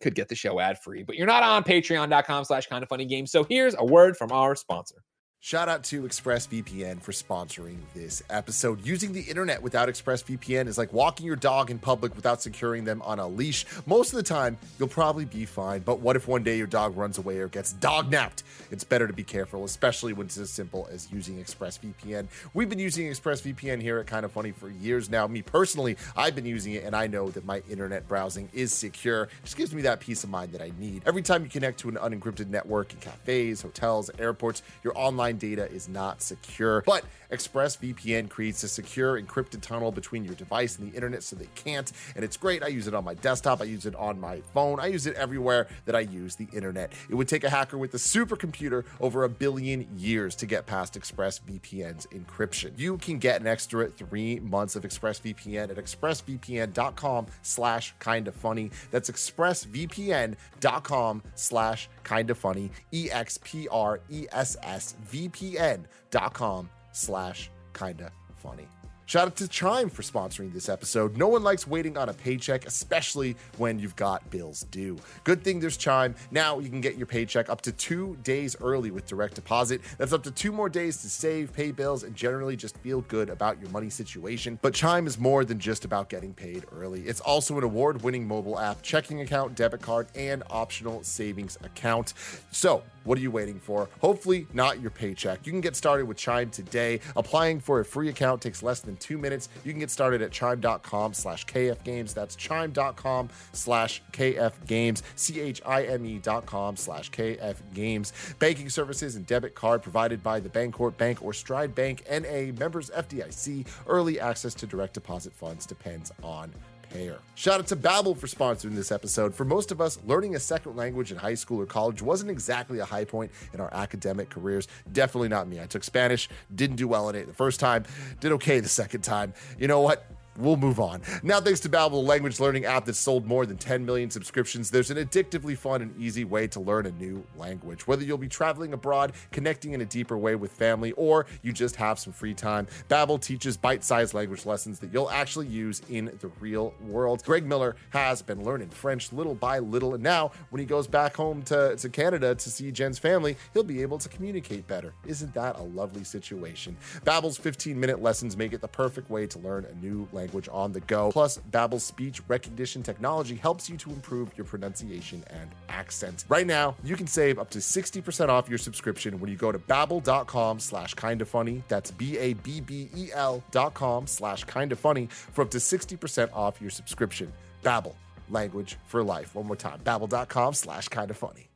could get the show ad free, but you're not on patreon.com slash kind of funny games. So here's a word from our sponsor. Shout out to ExpressVPN for sponsoring this episode. Using the internet without ExpressVPN is like walking your dog in public without securing them on a leash. Most of the time, you'll probably be fine, but what if one day your dog runs away or gets dog napped? It's better to be careful, especially when it's as simple as using ExpressVPN. We've been using ExpressVPN here at Kind of Funny for years now. Me personally, I've been using it and I know that my internet browsing is secure. It just gives me that peace of mind that I need. Every time you connect to an unencrypted network in cafes, hotels, airports, your online data is not secure. But ExpressVPN creates a secure encrypted tunnel between your device and the internet so they can't. And it's great. I use it on my desktop, I use it on my phone, I use it everywhere that I use the internet. It would take a hacker with a supercomputer over a billion years to get past ExpressVPN's encryption. You can get an extra three months of ExpressVPN at expressvpn.com slash kinda funny. That's expressvpn.com slash kinda funny. E X P R E S S V P N dot com slash kinda funny. Shout out to Chime for sponsoring this episode. No one likes waiting on a paycheck, especially when you've got bills due. Good thing there's Chime. Now you can get your paycheck up to two days early with direct deposit. That's up to two more days to save, pay bills, and generally just feel good about your money situation. But Chime is more than just about getting paid early. It's also an award winning mobile app, checking account, debit card, and optional savings account. So, What are you waiting for? Hopefully, not your paycheck. You can get started with Chime today. Applying for a free account takes less than two minutes. You can get started at chime.com slash kfgames. That's chime.com slash kfgames, C-H-I-M-E dot com slash kfgames. Banking services and debit card provided by the Bancorp Bank or Stride Bank, N.A. members FDIC. Early access to direct deposit funds depends on payer. Shout out to Babbel for sponsoring this episode. For most of us, learning a second language in high school or college wasn't exactly a high point in our academic careers. Definitely not me. I took Spanish, didn't do well in it the first time, did okay the second time. You know what? We'll move on. Now, thanks to Babbel, a language learning app that's sold more than 10 million subscriptions, there's an addictively fun and easy way to learn a new language. Whether you'll be traveling abroad, connecting in a deeper way with family, or you just have some free time, Babbel teaches bite-sized language lessons that you'll actually use in the real world. Greg Miller has been learning French little by little, and now when he goes back home to, to Canada to see Jen's family, he'll be able to communicate better. Isn't that a lovely situation? Babbel's 15-minute lessons make it the perfect way to learn a new language language on the go. Plus, Babbel's speech recognition technology helps you to improve your pronunciation and accent. Right now, you can save up to 60% off your subscription when you go to babbel.com slash kinda funny. That's B-A-B-B-E-L dot com slash kinda funny for up to 60% off your subscription. Babbel, language for life. One more time, babbel.com slash kinda funny.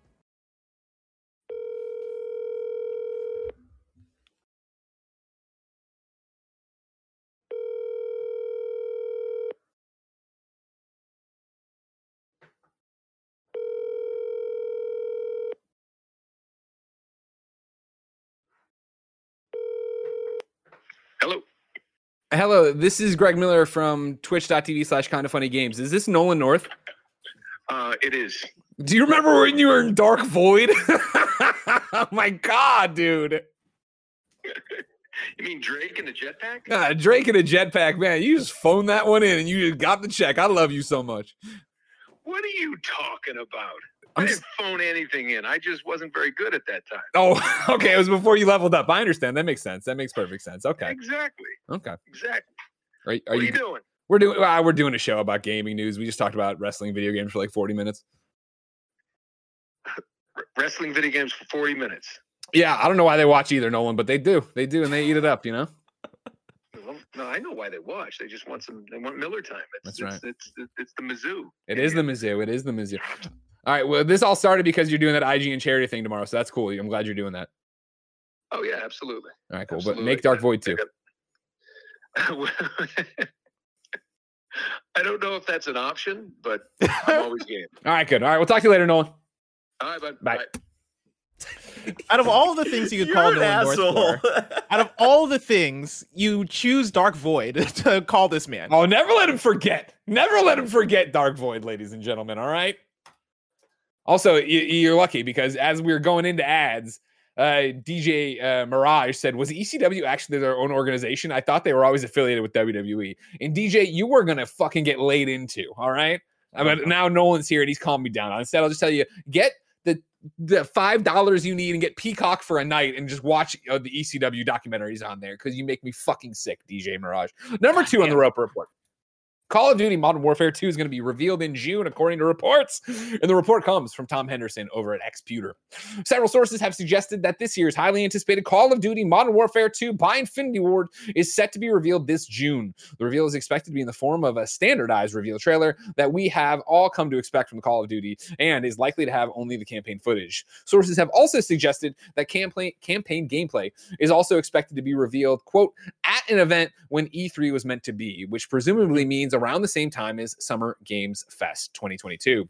Hello. Hello, this is Greg Miller from twitch.tv slash kind of funny games. Is this Nolan North? Uh, it is. Do you remember when you were in Dark Void? oh my god, dude. You mean Drake and the jetpack? Ah, Drake and a jetpack, man. You just phoned that one in and you just got the check. I love you so much. What are you talking about? I'm I just- didn't phone anything in. I just wasn't very good at that time. Oh, okay. It was before you leveled up. I understand. That makes sense. That makes perfect sense. Okay. Exactly. Okay. Exactly. Are, are what are you, you doing? We're doing uh, we're doing a show about gaming news. We just talked about wrestling video games for like 40 minutes. Wrestling video games for 40 minutes. Yeah, I don't know why they watch either, Nolan, but they do. They do, and they eat it up, you know? No, I know why they watch. They just want some. They want Miller time. It's, That's it's, It's, it's, it's the Mizzou. It is the Mizzou. It is the Mizzou. All right. Well, this all started because you're doing that IGN charity thing tomorrow. So that's cool. I'm glad you're doing that. Oh yeah, absolutely. All right, cool. Absolutely. But make Dark Void too. I don't know if that's an option, but I'm always game. All right, good. All right. We'll talk to you later, Nolan. All right, bud. Bye. Out of all the things you could call You're an Nolan North for, out of all the things, you choose Dark Void to call this man. Oh, never let him forget. Never let him forget Dark Void, ladies and gentlemen. All right. Also, you're lucky because as we were going into ads, uh, DJ uh, Mirage said, "Was ECW actually their own organization? I thought they were always affiliated with WWE." And DJ, you were gonna fucking get laid into. All right. Uh, But now Nolan's here and he's calmed me down. Instead, I'll just tell you, get the the five dollars you need and get Peacock for a night and just watch uh, the ECW documentaries on there because you make me fucking sick, DJ Mirage. Number two on the Roper Report. Call of Duty Modern Warfare 2 is going to be revealed in June, according to reports. And the report comes from Tom Henderson over at eXputer. Several sources have suggested that this year's highly anticipated Call of Duty Modern Warfare 2 by Infinity Ward is set to be revealed this June. The reveal is expected to be in the form of a standardized reveal trailer that we have all come to expect from Call of Duty and is likely to have only the campaign footage. Sources have also suggested that campaign campaign gameplay is also expected to be revealed, quote, at an event when E3 was meant to be, which presumably means around the same time as Summer Games Fest 2022.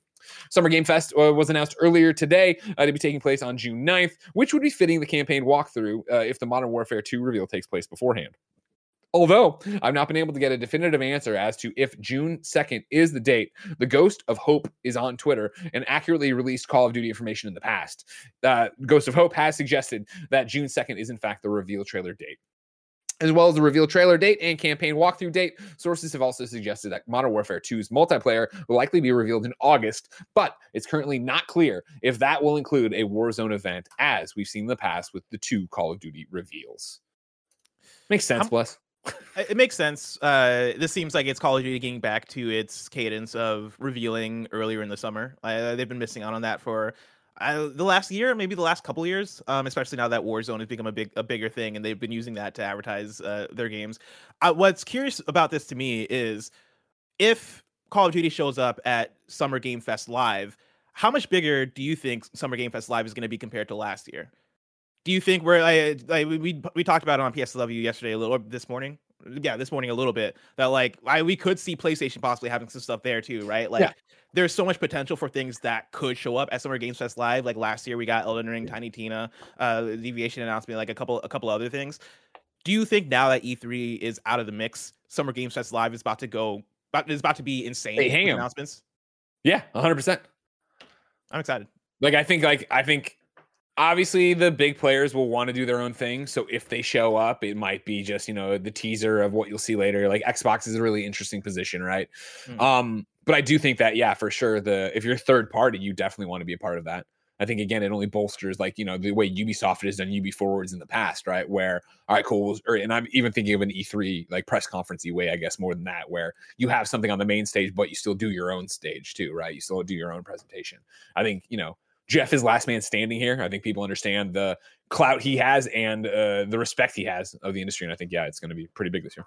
Summer Game Fest uh, was announced earlier today uh, to be taking place on June 9th, which would be fitting the campaign walkthrough uh, if the Modern Warfare 2 reveal takes place beforehand. Although I've not been able to get a definitive answer as to if June 2nd is the date, the Ghost of Hope is on Twitter and accurately released Call of Duty information in the past. Uh, Ghost of Hope has suggested that June 2nd is, in fact, the reveal trailer date. As well as the reveal trailer date and campaign walkthrough date, sources have also suggested that Modern Warfare 2's multiplayer will likely be revealed in August, but it's currently not clear if that will include a Warzone event, as we've seen in the past with the two Call of Duty reveals. Makes sense, How- Bless. It it makes sense. Uh, this seems like it's Call of Duty getting back to its cadence of revealing earlier in the summer. Uh, they've been missing out on that for I, the last year, maybe the last couple years, um, especially now that Warzone has become a big a bigger thing, and they've been using that to advertise uh, their games. Uh, what's curious about this to me is if Call of Duty shows up at Summer Game Fest Live, how much bigger do you think Summer Game Fest Live is going to be compared to last year? Do you think we're like, like we, we talked about it on PSLW yesterday a little this morning? Yeah, this morning a little bit that like I, we could see PlayStation possibly having some stuff there too, right? Like Yeah. there's so much potential for things that could show up at Summer Games Fest Live. Like last year we got Elden Ring, Tiny Tina, uh Deviation announcement, like a couple a couple other things. Do you think now that E3 is out of the mix, Summer Games Fest Live is about to go about is about to be insane They hang announcements? Yeah, 100%. I'm excited. Like I think like I think obviously the big players will want to do their own thing. So if they show up, it might be just, you know, the teaser of what you'll see later. Like Xbox is a really interesting position, right? Mm. Um, but I do think that, yeah, for sure, the if you're third party, you definitely want to be a part of that. I think again, it only bolsters like you know the way Ubisoft has done UB forwards in the past, right? Where all right, cool, or, and I'm even thinking of an E3 like press conferencey way, I guess, more than that, where you have something on the main stage, but you still do your own stage too, right? You still do your own presentation. I think you know Jeff is last man standing here. I think people understand the clout he has and uh, the respect he has of the industry, and I think yeah, it's going to be pretty big this year.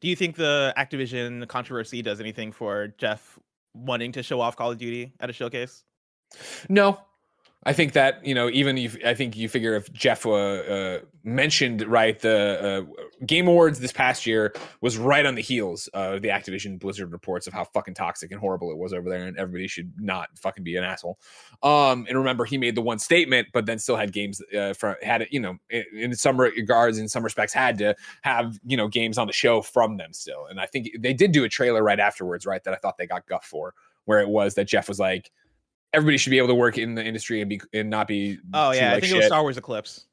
Do you think the Activision controversy does anything for Jeff wanting to show off Call of Duty at a showcase? No, I think that you know even if I think you figure if Jeff uh, uh, mentioned right the uh, Game Awards this past year was right on the heels of the Activision Blizzard reports of how fucking toxic and horrible it was over there, and everybody should not fucking be an asshole. Um, and remember, he made the one statement, but then still had games uh, from had it you know in, in some regards, in some respects, had to have you know games on the show from them still. And I think they did do a trailer right afterwards, right? That I thought they got guff for, where it was that Jeff was like everybody should be able to work in the industry and be and not be Oh yeah, I like think it was. Star Wars Eclipse.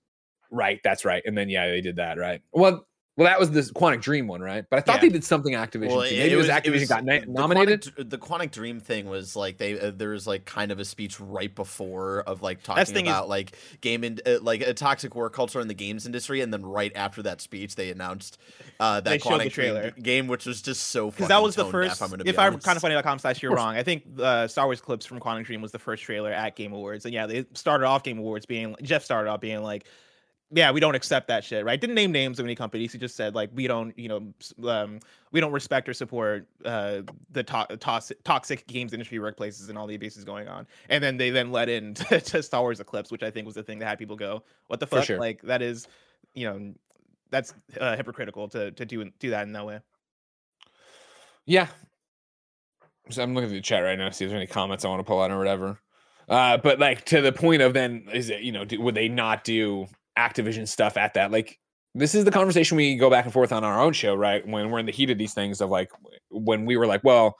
right that's right and then yeah they did that right well well that was the quantic dream one right but i thought Yeah. they did something activision Well, too. it- maybe it it was, was- it was- got na- the nominated Quantic, the Quantic Dream thing was like they uh, there was like kind of a speech right before of like That's talking thing is- about like game and uh, like a toxic work culture in the games industry, and then right after that speech, they announced uh, that They Quantic Dream game, which was just so Because that was the first. Deaf, I'm if I'm kind of funny.com slash you're course. wrong, I think uh, Star Wars Eclipse from Quantic Dream was the first trailer at Game Awards, and yeah, they started off Game Awards being Jeff started off being like, "Yeah, we don't accept that shit." Right? Didn't name names of any companies. He just said like, "We don't, you know, um, we don't respect or support uh, the to- toxic, toxic games industry workplaces and all the abuses going on." And then they then led in to, to Star Wars Eclipse, which I think was the thing that had people go, "What the fuck?" sure. Like that is, you know. That's uh, hypocritical to to do do that in that way. yeah so i'm looking at the chat right now to see if there's any comments i want to pull out or whatever uh but like to the point of then is it you know do, would they not do activision stuff at that like this is the conversation we go back and forth on our own show right when we're in the heat of these things of like when we were like well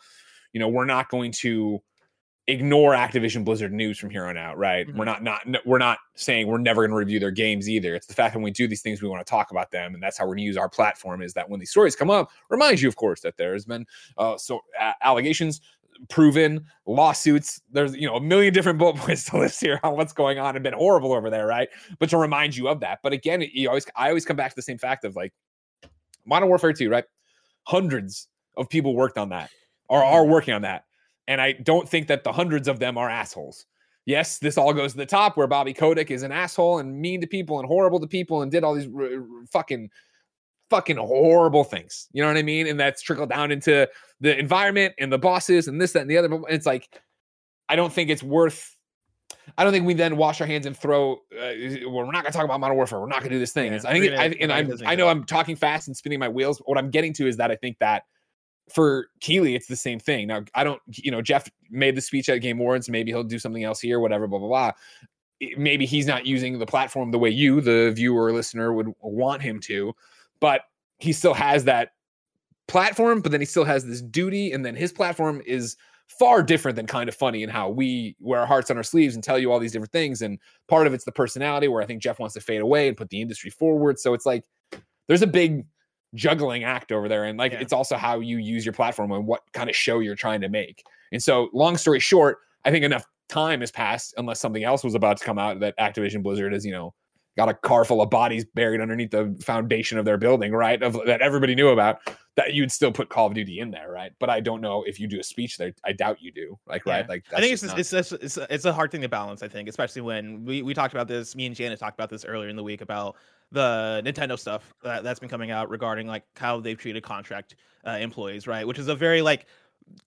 you know we're not going to ignore Activision Blizzard news from here on out, right? We're not not we're not saying we're never going to review their games either. It's the fact that when we do these things, we want to talk about them, and that's how we're going to use our platform. Is that when these stories come up, remind you, of course, that there has been uh, so a- allegations proven lawsuits. There's you know a million different bullet points to list here on what's going on. And been horrible over there right? But to remind you of that. But again you always i always come back to the same fact of like modern warfare 2 right? Hundreds of people worked on that or mm-hmm. are working on that. And I don't think that the hundreds of them are assholes. Yes, this all goes to the top where Bobby Kotick is an asshole and mean to people and horrible to people and did all these r- r- fucking fucking horrible things. You know what I mean? And that's trickled down into the environment and the bosses and this, that, and the other. But it's like, I don't think it's worth. I don't think we then wash our hands and throw. Uh, well, we're not going to talk about Modern Warfare. We're not going to do this thing. Yeah, I think, it, I, and I'm, I know I'm talking fast and spinning my wheels. What I'm getting to is that I think that for Keighley, it's the same thing. Now, I don't, you know, Jeff made the speech at Game Awards. Maybe he'll do something else here, whatever, blah, blah, blah. Maybe he's not using the platform the way you, the viewer or listener, would want him to, but he still has that platform, but then he still has this duty. And then his platform is far different than kind of funny and how we wear our hearts on our sleeves and tell you all these different things. And part of it's the personality where I think Jeff wants to fade away and put the industry forward. So it's like there's a big juggling act over there. And like Yeah. it's also how you use your platform and what kind of show you're trying to make. And so, long story short, I think enough time has passed, unless something else was about to come out that Activision Blizzard is, you know, got a car full of bodies buried underneath the foundation of their building, right? Of that everybody knew about. that you'd still put Call of Duty in there, right? But I don't know if you do a speech there. I doubt you do. Like, right? Yeah. Like, I think it's just it's, it's it's it's a hard thing to balance. I think, especially when we we talked about this. Me and Janet talked about this earlier in the week about the Nintendo stuff that, that's been coming out regarding like how they've treated contract uh, employees, right? Which is a very like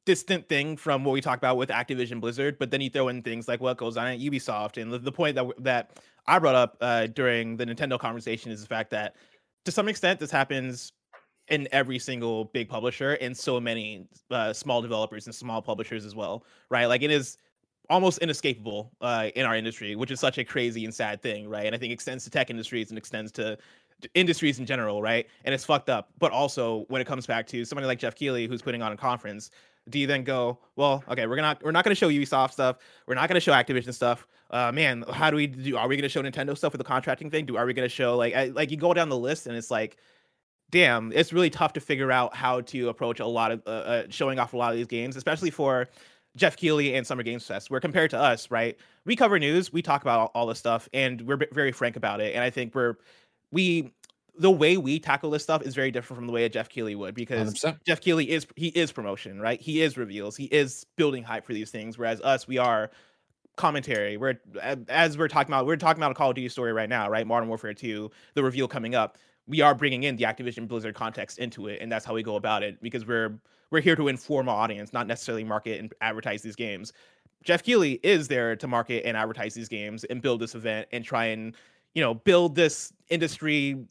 distant thing from what we talked about with Activision Blizzard. But then you throw in things like what goes on at Ubisoft, and the, the point that that I brought up uh, during the Nintendo conversation is the fact that to some extent this happens in every single big publisher and so many uh, small developers and small publishers as well, right? Like it is almost inescapable uh, in our industry, which is such a crazy and sad thing, right? And I think extends to tech industries and extends to industries in general, right? And it's fucked up. But also when it comes back to somebody like Jeff Keighley who's putting on a conference, do you then go, well, okay, we're gonna we're not gonna show Ubisoft stuff, we're not gonna show Activision stuff. Uh, man, how do we do? Are we gonna show Nintendo stuff with the contracting thing? Do are we gonna show like I, like you go down the list and it's like damn, it's really tough to figure out how to approach a lot of uh, uh, showing off a lot of these games, especially for Jeff Keighley and Summer Games Fest. Where compared to us, right? We cover news, we talk about all, all this stuff, and we're b- very frank about it. And I think we're we the way we tackle this stuff is very different from the way a Jeff Keighley would because 100%. Jeff Keighley is he is promotion, right? He is reveals, he is building hype for these things, whereas us we are commentary. We're as we're talking about, we're talking about a Call of Duty story right now, right? Modern Warfare 2, the reveal coming up. We are bringing in the Activision Blizzard context into it, and that's how we go about it because we're we're here to inform our audience, not necessarily market and advertise these games. Jeff Keighley is there to market and advertise these games and build this event and try and you know build this industry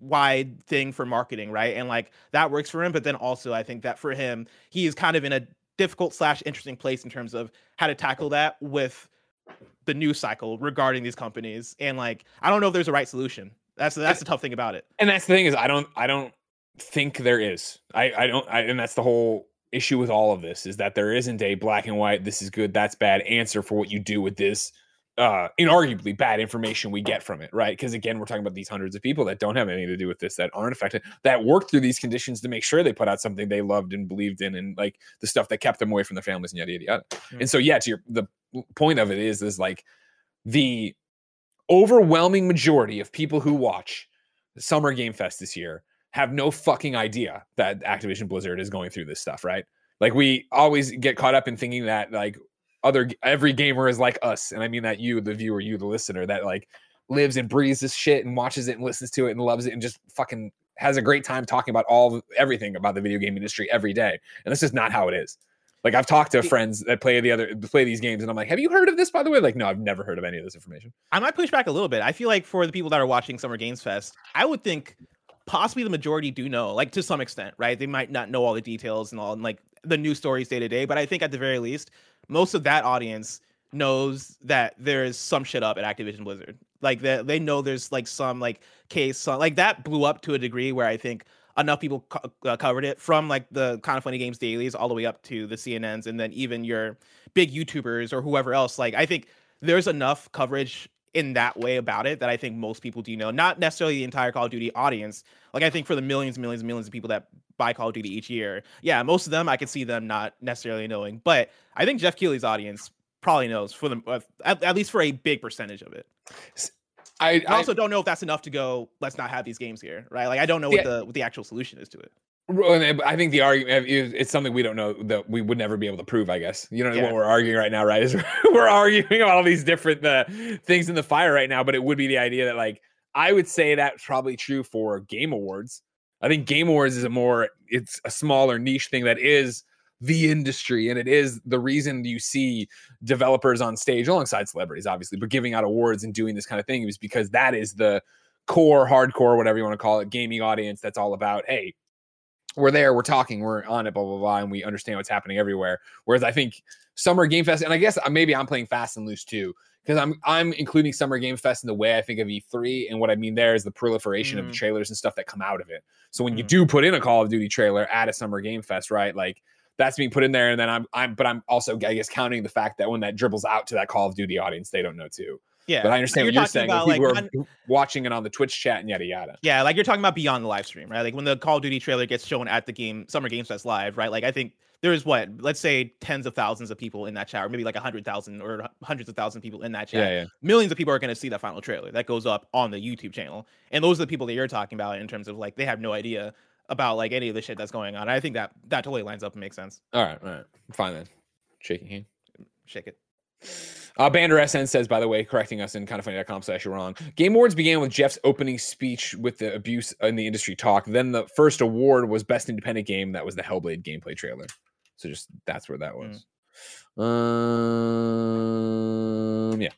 wide thing for marketing, right? And like that works for him, but then also I think that for him, he is kind of in a difficult slash interesting place in terms of how to tackle that with the news cycle regarding these companies. And like I don't know if there's a right solution. That's that's the tough thing about it. and that's the thing is I don't I don't think there is. I I don't I, and that's the whole issue with all of this is that there isn't a black and white this is good that's bad answer for what you do with this uh inarguably bad information we get from it right because again we're talking about these hundreds of people that don't have anything to do with this that aren't affected that work through these conditions to make sure they put out something they loved and believed in and like the stuff that kept them away from their families and yada yada yada Mm. and so yeah to your the point of it is is like the overwhelming majority of people who watch Summer Game Fest this year have no fucking idea that Activision Blizzard is going through this stuff, right? Like we always get caught up in thinking that like other every gamer is like us, and I mean that you, the viewer, you, the listener, that like lives and breathes this shit and watches it and listens to it and loves it and just fucking has a great time talking about all everything about the video game industry every day. And this is not how it is. Like I've talked to friends that play the other play these games, and I'm like, "Have you heard of this?" By the way, like, no, I've never heard of any of this information. I might push back a little bit. I feel like for the people that are watching Summer Games Fest, I would think possibly the majority do know, like to some extent, right? They might not know all the details and all and like the news stories day to day, but I think at the very least, most of that audience knows that there is some shit up at Activision Blizzard. Like that they know there's like some like case, some, like that blew up to a degree where I think enough people co- uh, covered it from like the kind of funny games dailies all the way up to the CNNs and then even your big YouTubers or whoever else. Like I think there's enough coverage in that way about it that I think most people do know. Not necessarily the entire Call of Duty audience. Like I think for the millions and millions and millions of people that buy Call of Duty each year, yeah, most of them I could see them not necessarily knowing. But I think Jeff Keighley's audience probably knows for them uh, at, at least for a big percentage of it. I, I also don't know if that's enough to go. Let's not have these games here, right? Like I don't know what the what the actual solution is to it. Well, I think the argument is it's something we don't know that we would never be able to prove. I guess you know Yeah. what we're arguing right now, right? Is we're arguing about all these different uh, things in the fire right now, but it would be the idea that like I would say that's probably true for Game Awards. I think Game Awards is a more it's a smaller niche thing that is the industry and it is the reason you see developers on stage alongside celebrities obviously but giving out awards and doing this kind of thing is because that is the core hardcore whatever you want to call it gaming audience that's all about hey we're there, we're talking, we're on it, blah blah blah, and we understand what's happening everywhere. Whereas I think Summer Game Fest, and I guess uh, maybe I'm playing fast and loose too, because I'm I'm including Summer Game Fest in the way I think of E3, and what I mean there is the proliferation of the Mm. trailers and stuff that come out of it. So when you Mm. do put in a Call of Duty trailer at a Summer Game Fest, right, like that's being put in there, and then I'm I'm, but I'm also I guess counting the fact that when that dribbles out to that Call of Duty audience, they don't know too. Yeah, But I understand what you're saying. about, About, people like, are watching it on the Twitch chat and yada yada. Yeah, like you're talking about beyond the live stream, right? Like when the Call of Duty trailer gets shown at the game Summer Games Fest live, right? Like I think there's what, let's say tens of thousands of people in that chat, or maybe like a hundred thousand or hundreds of thousand people in that chat. Yeah, yeah. Millions of people are going to see that final trailer that goes up on the YouTube channel, and those are the people that you're talking about in terms of like they have no idea about like any of the shit that's going on. I think that that totally lines up and makes sense. All right, all right, fine then. Shaking hand. Shake it. Uh, Bander SN says, by the way, correcting us in kindoffunny.com slash you're wrong. Game awards began with Jeff's opening speech with the abuse in the industry talk. Then the first award was best independent game. That was the Hellblade gameplay trailer. So just that's where that was. Um, yeah.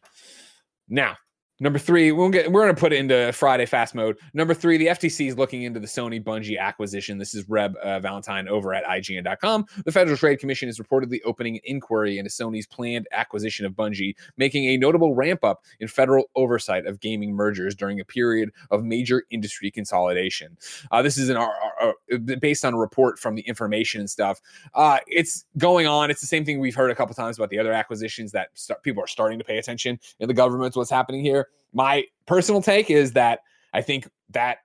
Now, number three, we'll get we're gonna put it into Friday fast mode. Number three, the FTC is looking into the Sony Bungie acquisition. This is Reb uh, Valentine over at IGN.com. The Federal Trade Commission is reportedly opening an inquiry into Sony's planned acquisition of Bungie, making a notable ramp up in federal oversight of gaming mergers during a period of major industry consolidation. Uh, this is an uh, uh, based on a report from the information and stuff. Uh, it's going on. It's the same thing we've heard a couple times about the other acquisitions that start, people are starting to pay attention in the government to what's happening here. My personal take is that I think that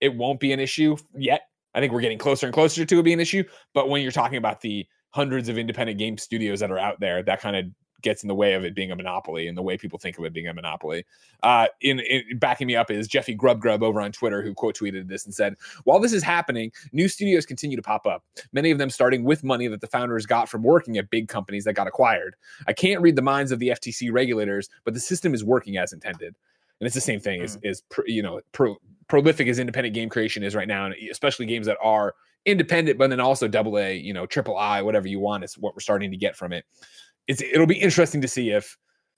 it won't be an issue yet. I think we're getting closer and closer to it being an issue. But when you're talking about the hundreds of independent game studios that are out there, that kind of gets in the way of it being a monopoly and the way people think of it being a monopoly. Uh, in, in backing me up is Jeffy Grub Grub over on Twitter, who quote tweeted this and said, "While this is happening, new studios continue to pop up. Many of them starting with money that the founders got from working at big companies that got acquired. I can't read the minds of the FTC regulators, but the system is working as intended." And it's the same thing as is you know pro, prolific as independent game creation is right now, and especially games that are independent, but then also double A, you know, triple I, whatever you want is what we're starting to get from it it's it'll be interesting to see if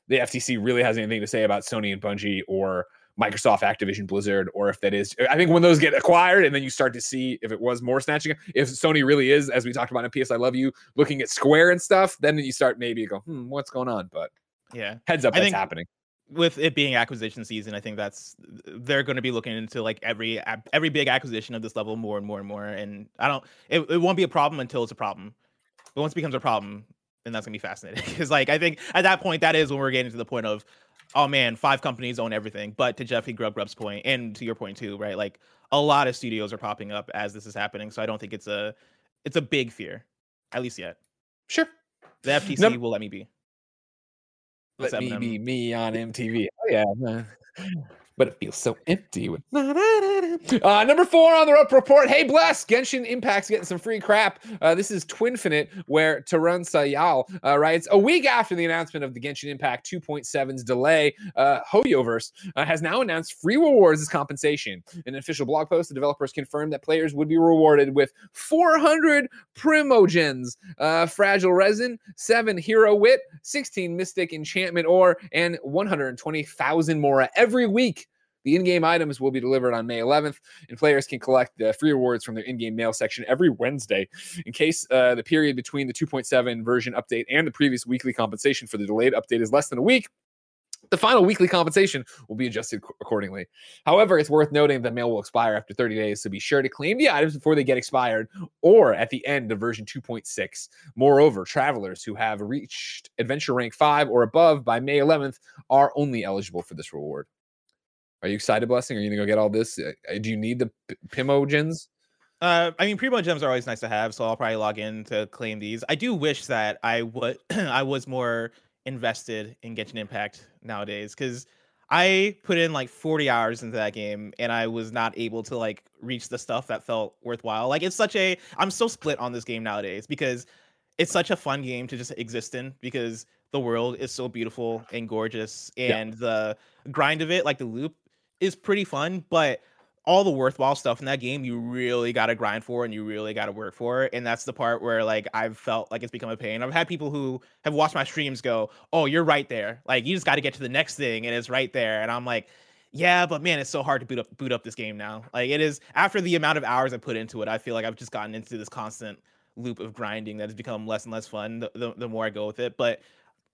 the FTC really has anything to say about Sony and Bungie or Microsoft, Activision, Blizzard, or if that is. I think when those get acquired, and then you start to see if it was more snatching, if Sony really is, as we talked about in PS, I love you, looking at Square and stuff, then you start maybe go, hmm, what's going on? But Yeah. heads up, I that's happening. with it being acquisition season, I think that's they're going to be looking into like every every big acquisition of this level more and more and more. And I don't, it, it won't be a problem until it's a problem. But once it becomes a problem, then that's gonna be fascinating. Because like I think at that point, that is when we're getting to the point of, oh man, five companies own everything. But to Jeffy Grub Grub's point, and to your point too, right? Like a lot of studios are popping up as this is happening. So I don't think it's a it's a big fear, at least yet. Sure. The FTC Num- will let me be. Let What's me be me on MTV. Oh yeah. But it feels so empty. With... Uh, number four on the rope report. Hey, bless Genshin Impact's getting some free crap. Uh, this is Twinfinite, where Tarun Sayal uh, writes a week after the announcement of the Genshin Impact 2.7's delay. Uh, Hoyoverse uh, has now announced free rewards as compensation. In an official blog post, the developers confirmed that players would be rewarded with 400 Primogems, uh, Fragile Resin, 7 Hero Wit, 16 Mystic Enchantment Ore, and 120,000 Mora every week. The in-game items will be delivered on May 11th, and players can collect the free rewards from their in-game mail section every Wednesday. In case uh, the period between the 2.7 version update and the previous weekly compensation for the delayed update is less than a week, the final weekly compensation will be adjusted ac- accordingly. However, it's worth noting that mail will expire after 30 days, so be sure to claim the items before they get expired or at the end of version 2.6. Moreover, travelers who have reached adventure rank 5 or above by May 11th are only eligible for this reward. Are you excited, Blessing? Are you going to go get all this? Uh, Do you need the P- Pimogens? Uh, I mean, primo gems are always nice to have, so I'll probably log in to claim these. I do wish that I would, I was more invested in Genshin Impact nowadays, because I put in like 40 hours into that game, and I was not able to like reach the stuff that felt worthwhile. Like it's such a, I'm so split on this game nowadays because it's such a fun game to just exist in because the world is so beautiful and gorgeous, Yeah. and the grind of it, like the loop, is pretty fun, but all the worthwhile stuff in that game you really got to grind for and you really got to work for it and that's the part where like i've felt like it's become a pain. I've had people who have watched my streams go oh you're right there. Like you just got to get to the next thing and it's right there. And i'm like yeah but man it's so hard to boot up boot up this game now. Like it is after the amount of hours i put into it i feel like i've just gotten into this constant loop of grinding that has become less and less fun the, the, the more i go with it. But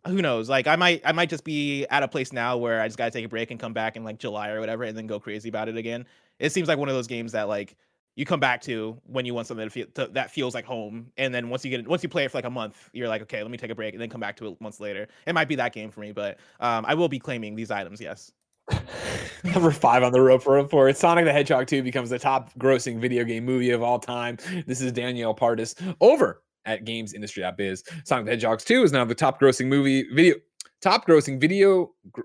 who knows like i might i might just be at a place now where i just gotta take a break and come back in like july or whatever and then go crazy about it again it seems like one of those games that like you come back to when you want something to feel, to, that feels like home and then once you get once you play it for like a month you're like okay let me take a break and then come back to it months later it might be that game for me but um i will be claiming these items yes Number five on the rope report. Sonic the Hedgehog 2 becomes the top grossing video game movie of all time. This is Danielle Partis over at gamesindustry.biz. Sonic the Hedgehog 2 is now the top grossing movie video top grossing video gr-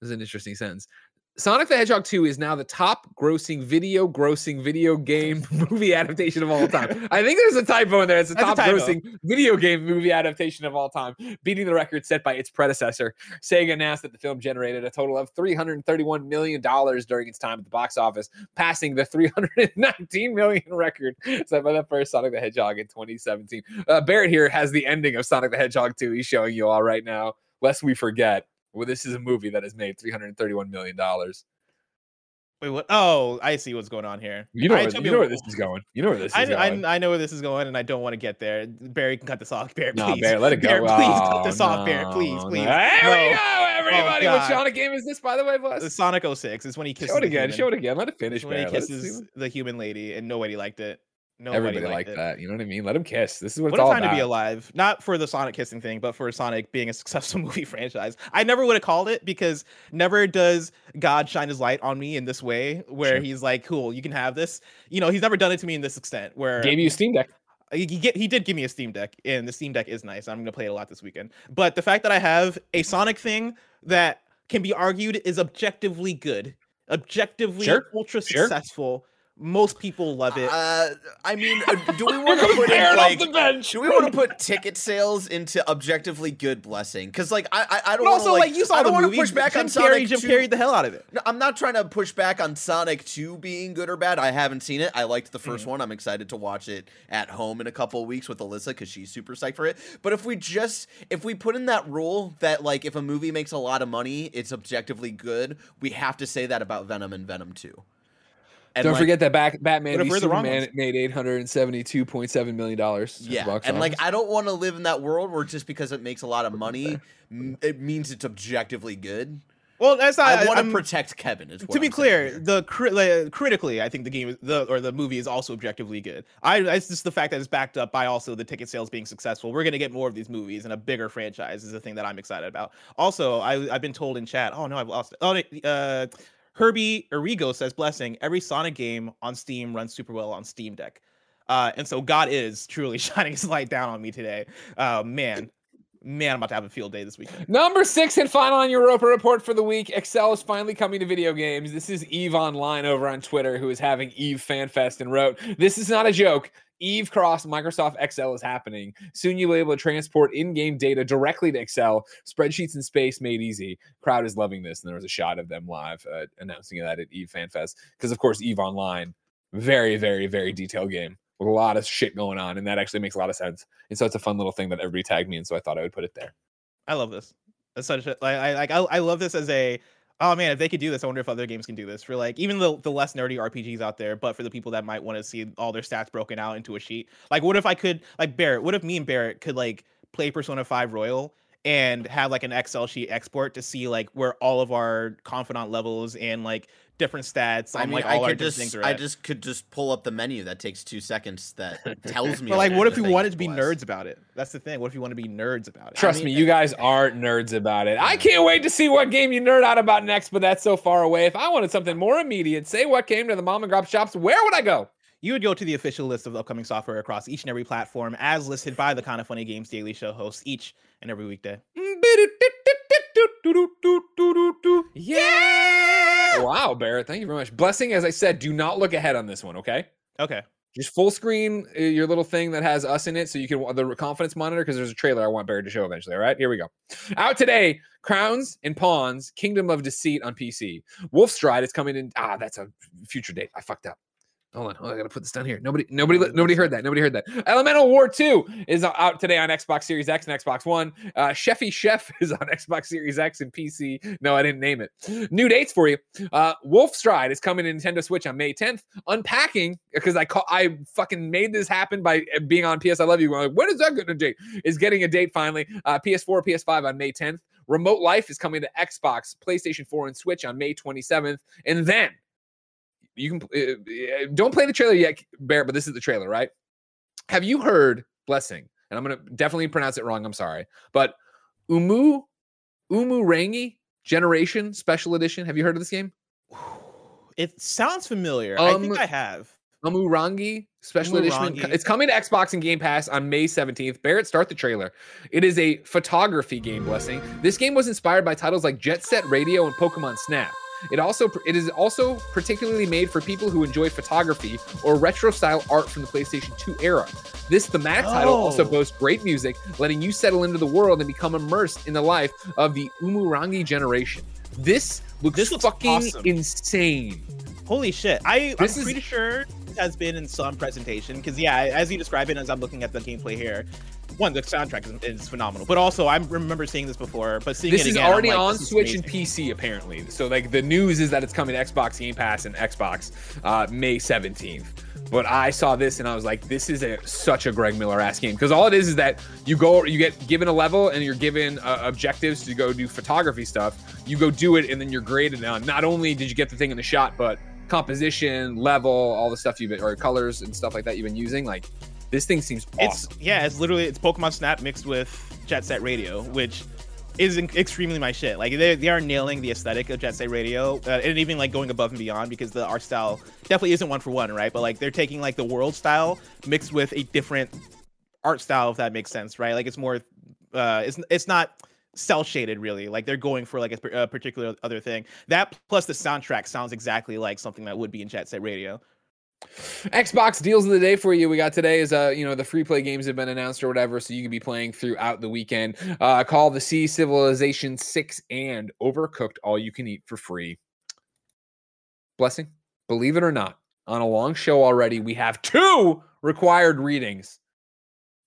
this is an interesting sentence. Sonic the Hedgehog 2 is now the top grossing video grossing video game movie adaptation of all time. I think there's a typo in there. It's the That's top grossing video game movie adaptation of all time, beating the record set by its predecessor. Sega announced that the film generated a total of $331 million during its time at the box office, passing the 319 million record set by the first Sonic the Hedgehog in 2017. Uh, Barrett here has the ending of Sonic the Hedgehog 2. He's showing you all right now, lest we forget. Well, this is a movie that has made $331 million. Wait, what? Oh, I see what's going on here. You know, where, you know where this is going. You know where this is I, going. I, I know where this is going, and I don't want to get there. Barry can cut this off. Barry, no, please. Let it go. Barry, please cut Oh, this off. Barry, please, please. no. There No. we go, oh, everybody. what God. Sonic game is this, by the way, The Bless? Sonic 06 is when he kisses Show it the again. Show it again. Let it finish, It's when he Barrett. Let it kisses the human lady, and nobody liked it. Nobody Everybody liked liked that. You know what I mean? Let them kiss. This is what, What it's all time about. to be alive. Not for the Sonic kissing thing, but for Sonic being a successful movie franchise. I never would have called it because never does God shine his light on me in this way where Sure. he's like, cool, you can have this. You know, he's never done it to me in this extent where Gave you a Steam Deck. he, he get he did give me a Steam Deck, and the Steam Deck is nice. I'm gonna play it a lot this weekend. But the fact that I have a Sonic thing that can be argued is objectively good, objectively Sure, ultra sure. successful. Most people love it. Uh, I mean, uh, do we want to put in Barrett like? off the bench. Do we want to put ticket sales into objectively good blessing? Because like I I, I don't but want also, to like, you saw I the don't want movie. to push back Jim on Carrey, Sonic Jim 2. Carrey the hell out of it. No, I'm not trying to push back on Sonic 2 being good or bad. I haven't seen it. I liked the 1st one. I'm excited to watch it at home in a couple of weeks with Alyssa because she's super psyched for it. But if we just if we put in that rule that like if a movie makes a lot of money, it's objectively good, we have to say that about Venom and Venom 2. And Don't like, forget that back, Batman v the wrong Superman made eight hundred and seventy-two point seven million dollars. Yeah, and like I don't want to live in that world where just because it makes a lot of money, it means it's objectively good. Well, that's not. I want to protect Kevin. Is what to be I'm saying clear, the cri- like, critically, I think the game the or the movie is also objectively good. I it's just the fact that it's backed up by also the ticket sales being successful. We're gonna get more of these movies and a bigger franchise is the thing that I'm excited about. Also, I I've been told in chat. Oh no, I've lost it. Oh, uh, Herbie Arrigo says blessing. Every Sonic game on Steam runs super well on Steam Deck. Uh, and so God is truly shining his light down on me today. Uh, man, man, I'm about to have a field day this weekend. Number six and final on the Roper report for the week. Excel is finally coming to video games. This is Eve Online over on Twitter who is having Eve FanFest and wrote, This is not a joke. Eve Cross Microsoft Excel is happening. Soon you'll be able to transport in-game data directly to Excel. Spreadsheets in space made easy. Crowd is loving this, and there was a shot of them live uh, announcing that at Eve FanFest because, of course, Eve Online, very, very, very detailed game with a lot of shit going on, and that actually makes a lot of sense. And so it's a fun little thing that everybody tagged me in, so I thought I would put it there. I love this. That's such a like I like I love this as a oh man if they could do this I wonder if other games can do this for like even the the less nerdy RPGs out there but for the people that might want to see all their stats broken out into a sheet. Like what if I could like Barrett what if me and Barrett could like play Persona 5 Royal and have like an Excel sheet export to see like where all of our confidant levels and like different stats I on mean, like I all our could different things just, are I just could just pull up the menu that takes two seconds that tells me. but like what if we wanted to be Bless. nerds about it that's the thing what if you want to be nerds about it Trust mean, me, you guys are nerds about it. I can't wait to see what game you nerd out about next, but that's so far away. If I wanted something more immediate, say what came to the mom and grop shops, where would I go? you would go to the official list of upcoming software across each and every platform as listed by the Kind of Funny Games Daily Show hosts each and every weekday. Mm, yeah! Wow, Barrett, thank you very much. Blessing, as I said, do not look ahead on this one, okay? Okay. Just full screen uh, your little thing that has us in it so you can the confidence monitor because there's a trailer I want Barrett to show eventually. All right, here we go. Out today, Crowns and Pawns, Kingdom of Deceit on PC. Wolfstride is coming in. Ah, that's a future date. I fucked up. Hold on, hold on, I gotta put this down here. Nobody, nobody, nobody heard that. Nobody heard that. Elemental War 2 is out today on Xbox Series X and Xbox One. Uh, Chefy Chef is on Xbox Series X and PC. No, I didn't name it. New dates for you. Uh, Wolfstride is coming to Nintendo Switch on May 10th. Unpacking because I call, I fucking made this happen by uh, being on PS I Love You. Going like, when is that going to date? Is getting a date finally. Uh, PS4, PS5 on May 10th. Remote Life is coming to Xbox, PlayStation 4, and Switch on May 27th. And then you can uh, uh, don't play the trailer yet, Barrett, but this is the trailer, right? Have you heard Blessing? And I'm gonna definitely pronounce it wrong. I'm sorry, but Umu Umu Rangi Generation Special Edition. Have you heard of this game? It sounds familiar. I think Um, I have. Umurangi Special Edition. It's coming to Xbox and Game Pass on May 17th. Barrett, start the trailer. It is a photography game, Blessing. This game was inspired by titles like Jet Set Radio and Pokemon Snap. It also it is also particularly made for people who enjoy photography or retro style art from the PlayStation 2 era. This thematic title also Oh. boasts great music, letting you settle into the world and become immersed in the life of the Umurangi generation. This looks, This looks fucking awesome. insane. Holy shit! I This I'm is- pretty sure it has been in some presentation because yeah, as you describe it, as I'm looking at the gameplay here, one the soundtrack is, is phenomenal, but also I remember seeing this before, but seeing This it is again, I'm already like, on is Switch and. PC apparently. So like the news is that it's coming to Xbox Game Pass and Xbox uh, May 17th. But I saw this and I was like, this is a such a Greg Miller ass game because all it is is that you go, you get given a level and you're given uh, objectives to go do photography stuff. You go do it and then you're graded on. Not only did you get the thing in the shot, but composition, level, all the stuff you've been or colors and stuff like that you've been using. Like this thing seems It's awesome. yeah, it's literally it's Pokemon Snap mixed with Jet Set Radio, which is extremely my shit. Like they, they are nailing the aesthetic of Jet Set Radio, uh, and even like going above and beyond because the art style definitely isn't one for one, right? But like they're taking like the world style mixed with a different art style, if that makes sense, right? Like it's more, uh, it's it's not cel shaded really. Like they're going for like a, a particular other thing. That plus the soundtrack sounds exactly like something that would be in Jet Set Radio. Xbox deals of the day for you. We got today is uh you know the free play games have been announced or whatever, so you can be playing throughout the weekend. Uh, Call of the Sea, Civilization Six, and Overcooked, all you can eat for free. Blessing, believe it or not, on a long show already, we have two required readings.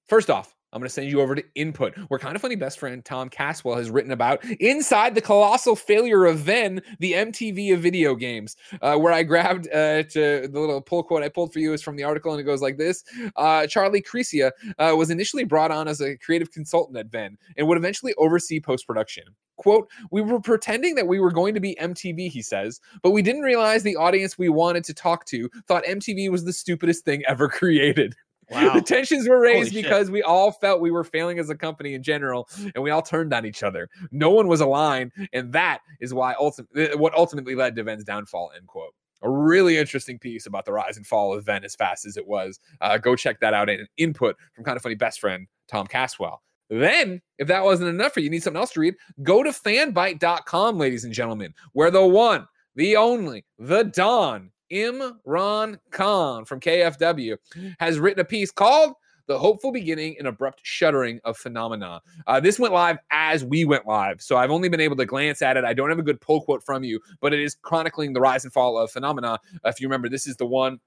First off, I'm going to send you over to Input, where kind of funny best friend Tom Caswell has written about inside the colossal failure of Venn, the MTV of video games uh, where I grabbed uh, to the little pull quote I pulled for you is from the article, and it goes like this: uh, Charlie Crecia uh, was initially brought on as a creative consultant at Venn and would eventually oversee post production. Quote, we were pretending that we were going to be MTV, he says, but we didn't realize the audience we wanted to talk to thought MTV was the stupidest thing ever created. Wow. the tensions were raised Holy shit. because we all felt we were failing as a company in general, and we all turned on each other. No one was aligned, and that is why ultimately what ultimately led to Venn's downfall. End quote. A really interesting piece about the rise and fall of Venn as fast as it was. Uh, go check that out. And an input from kind of funny best friend Tom Caswell. Then, if that wasn't enough for you, you need something else to read. Go to fanbyte.com, ladies and gentlemen, where the one, the only, the Don Imran Khan from KFW has written a piece called The Hopeful Beginning and Abrupt Shuttering of Funomena. Uh, this went live as we went live. So I've only been able to glance at it. I don't have a good pull quote from you, but it is chronicling the rise and fall of Funomena. Uh, if you remember, this is the one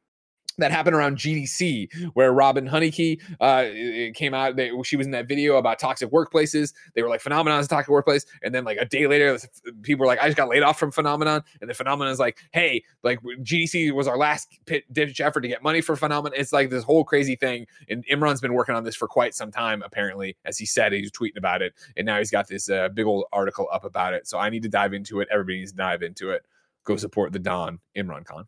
that happened around GDC, where Robin Hunicke uh, came out. They, she was in that video about toxic workplaces. They were like, "Funomena is toxic workplace," and then like a day later, people were like, "I just got laid off from Funomena," and the Funomena is like, "Hey, like GDC was our last pit ditch effort to get money for Funomena." It's like this whole crazy thing, and Imran's been working on this for quite some time, apparently, as he said, he was tweeting about it, and now he's got this uh, big old article up about it. So I need to dive into it. Everybody needs to dive into it. Go support the Don Imran Khan.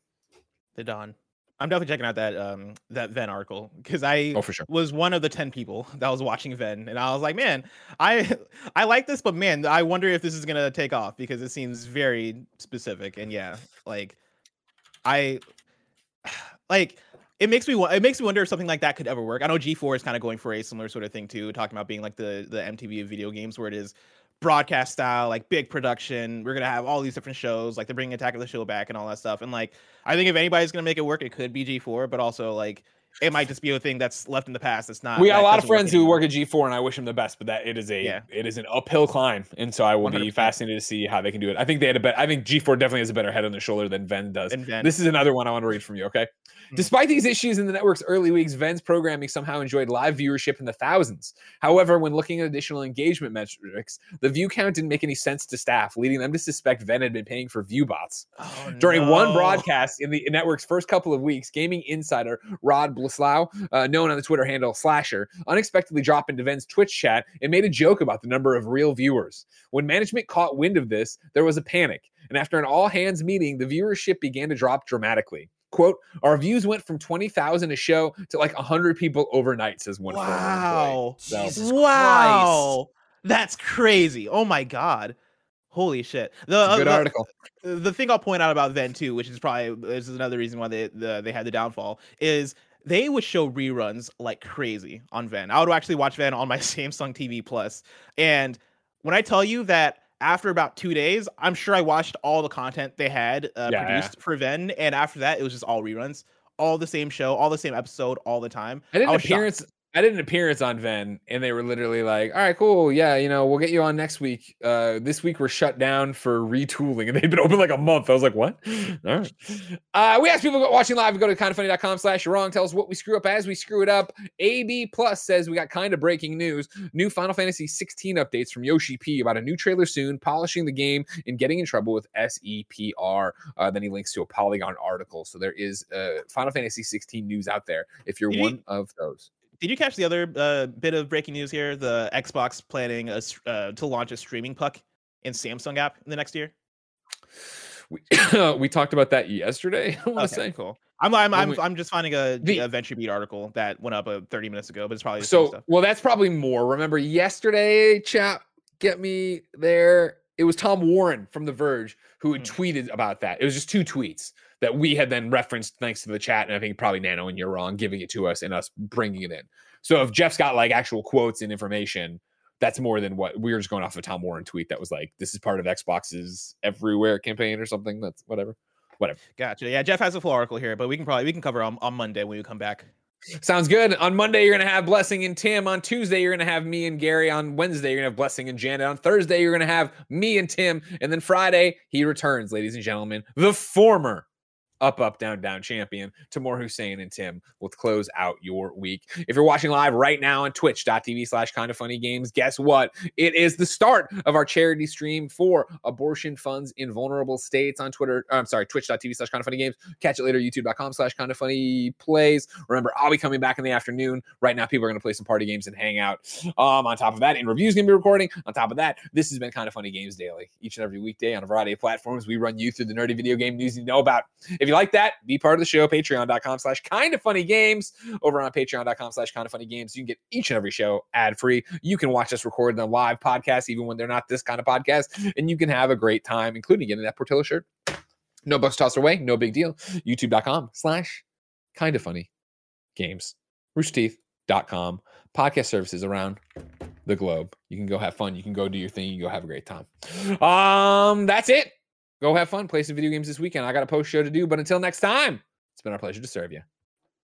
The Dawn. I'm definitely checking out that um that Venn article because I Oh, for sure. was one of the 10 people that was watching Venn and I was like, man, I I like this, but man, I wonder if this is gonna take off because it seems very specific and yeah, like I like it makes me it makes me wonder if something like that could ever work. I know G4 is kind of going for a similar sort of thing too, talking about being like the the MTV of video games where it is broadcast style, like big production. We're gonna have all these different shows, like they're bringing Attack of the Show back and all that stuff. And like, I think if anybody's gonna make it work, it could be G4, but also like it might just be a thing that's left in the past. That's not. we got a lot of friends who work at G4, and I wish them the best. But that it is a Yeah. it is an uphill climb, and so I will be 100%. fascinated to see how they can do it. I think they had a bet. I think G4 definitely has a better head on their shoulder than Venn does. Venn. This is another one I want to read from you. Okay. Mhm. Despite these issues in the network's early weeks, Venn's programming somehow enjoyed live viewership in the thousands. However, when looking at additional engagement metrics, the view count didn't make any sense to staff, leading them to suspect Venn had been paying for view bots. Oh, During one broadcast in the network's first couple of weeks, gaming insider Rod Breslau, uh, known on the Twitter handle Slasher, unexpectedly dropped into Venn's Twitch chat and made a joke about the number of real viewers. When management caught wind of this, there was a panic, and after an all hands meeting, the viewership began to drop dramatically. Quote, our views went from 20,000 a show to like 100 people overnight, says one former. Wow. So- Jesus wow. That's crazy. Oh my god. Holy shit. The, It's a uh, good the- article. the thing I'll point out about Venn too, which is probably this is another reason why they the, they had the downfall, is they would show reruns like crazy on Venn. I would actually watch Ven on my Samsung TV Plus, and when I tell you that after about two days, I'm sure I watched all the content they had uh, Yeah. produced for Venn, and after that, it was just all reruns, all the same show, all the same episode, all the time. I did an was shocked. I did an appearance on Venn, and they were literally like, "All right, cool, yeah, you know, we'll get you on next week. Uh, this week we're shut down for retooling, and they've been open like a month. I was like, what? All right. Uh, we asked people watching live to go to kindoffunny.com slash you're wrong. Tell us what we screw up as we screw it up. AB Plus says we got kind of breaking news. New Final Fantasy 16 updates from Yoshi P about a new trailer soon, polishing the game and getting in trouble with CERO. Uh, then he links to a Polygon article. So there is uh, Final Fantasy 16 news out there if you're one of those. Did you catch the other uh, bit of breaking news here? The Xbox planning a, uh, to launch a streaming puck in Samsung app in the next year. We, we talked about that yesterday. I want to say. cool. I'm I'm I'm, we- I'm just finding a, The- a VentureBeat article that went up uh, 30 minutes ago, but it's probably the same So, stuff. well, that's probably more. Remember yesterday, chat, get me there. It was Tom Warren from The Verge who had Hmm. tweeted about that. It was just two tweets that we had then referenced thanks to the chat. And I think probably Nano and you're wrong, giving it to us and us bringing it in. So if Jeff's got like actual quotes and information, that's more than what we were just going off a Tom Warren tweet that was like, this is part of Xbox's everywhere campaign or something. That's whatever. whatever. Gotcha. Yeah, Jeff has a full article here, but we can probably we can cover on, on Monday when we come back. Sounds good. On Monday, you're going to have Blessing and Tim. On Tuesday, you're going to have me and Gary. On Wednesday, you're going to have Blessing and Janet. On Thursday, you're going to have me and Tim. And then Friday, he returns, ladies and gentlemen, the former up, up, down, down champion, Tamoor Hussain and Tim will close out your week. If you're watching live right now on twitch.tv slash kind of funny games, guess what? It is the start of our charity stream for abortion funds in vulnerable states on Twitter. I'm sorry, twitch.tv slash kind of funny games. Catch it later, youtube.com slash kind of funny plays. Remember, I'll be coming back in the afternoon. Right now, people are going to play some party games and hang out. Um, on top of that, in reviews going to be recording. On top of that, this has been kind of funny games daily. Each and every weekday on a variety of platforms, we run you through the nerdy video game news you know about. If you like that, be part of the show. Patreon.com slash kind of funny games. Over on patreon.com slash kind of funny games, you can get each and every show ad free. You can watch us record the live podcast, even when they're not this kind of podcast, and you can have a great time, including getting that Portillo shirt. No bucks tossed away, no big deal. YouTube.com slash kind of funny games. Roosterteeth.com. Podcast services around the globe. You can go have fun. You can go do your thing. You can go have a great time. Um, that's it. Go have fun. Play some video games this weekend. I got a post show to do, but until next time, it's been our pleasure to serve you.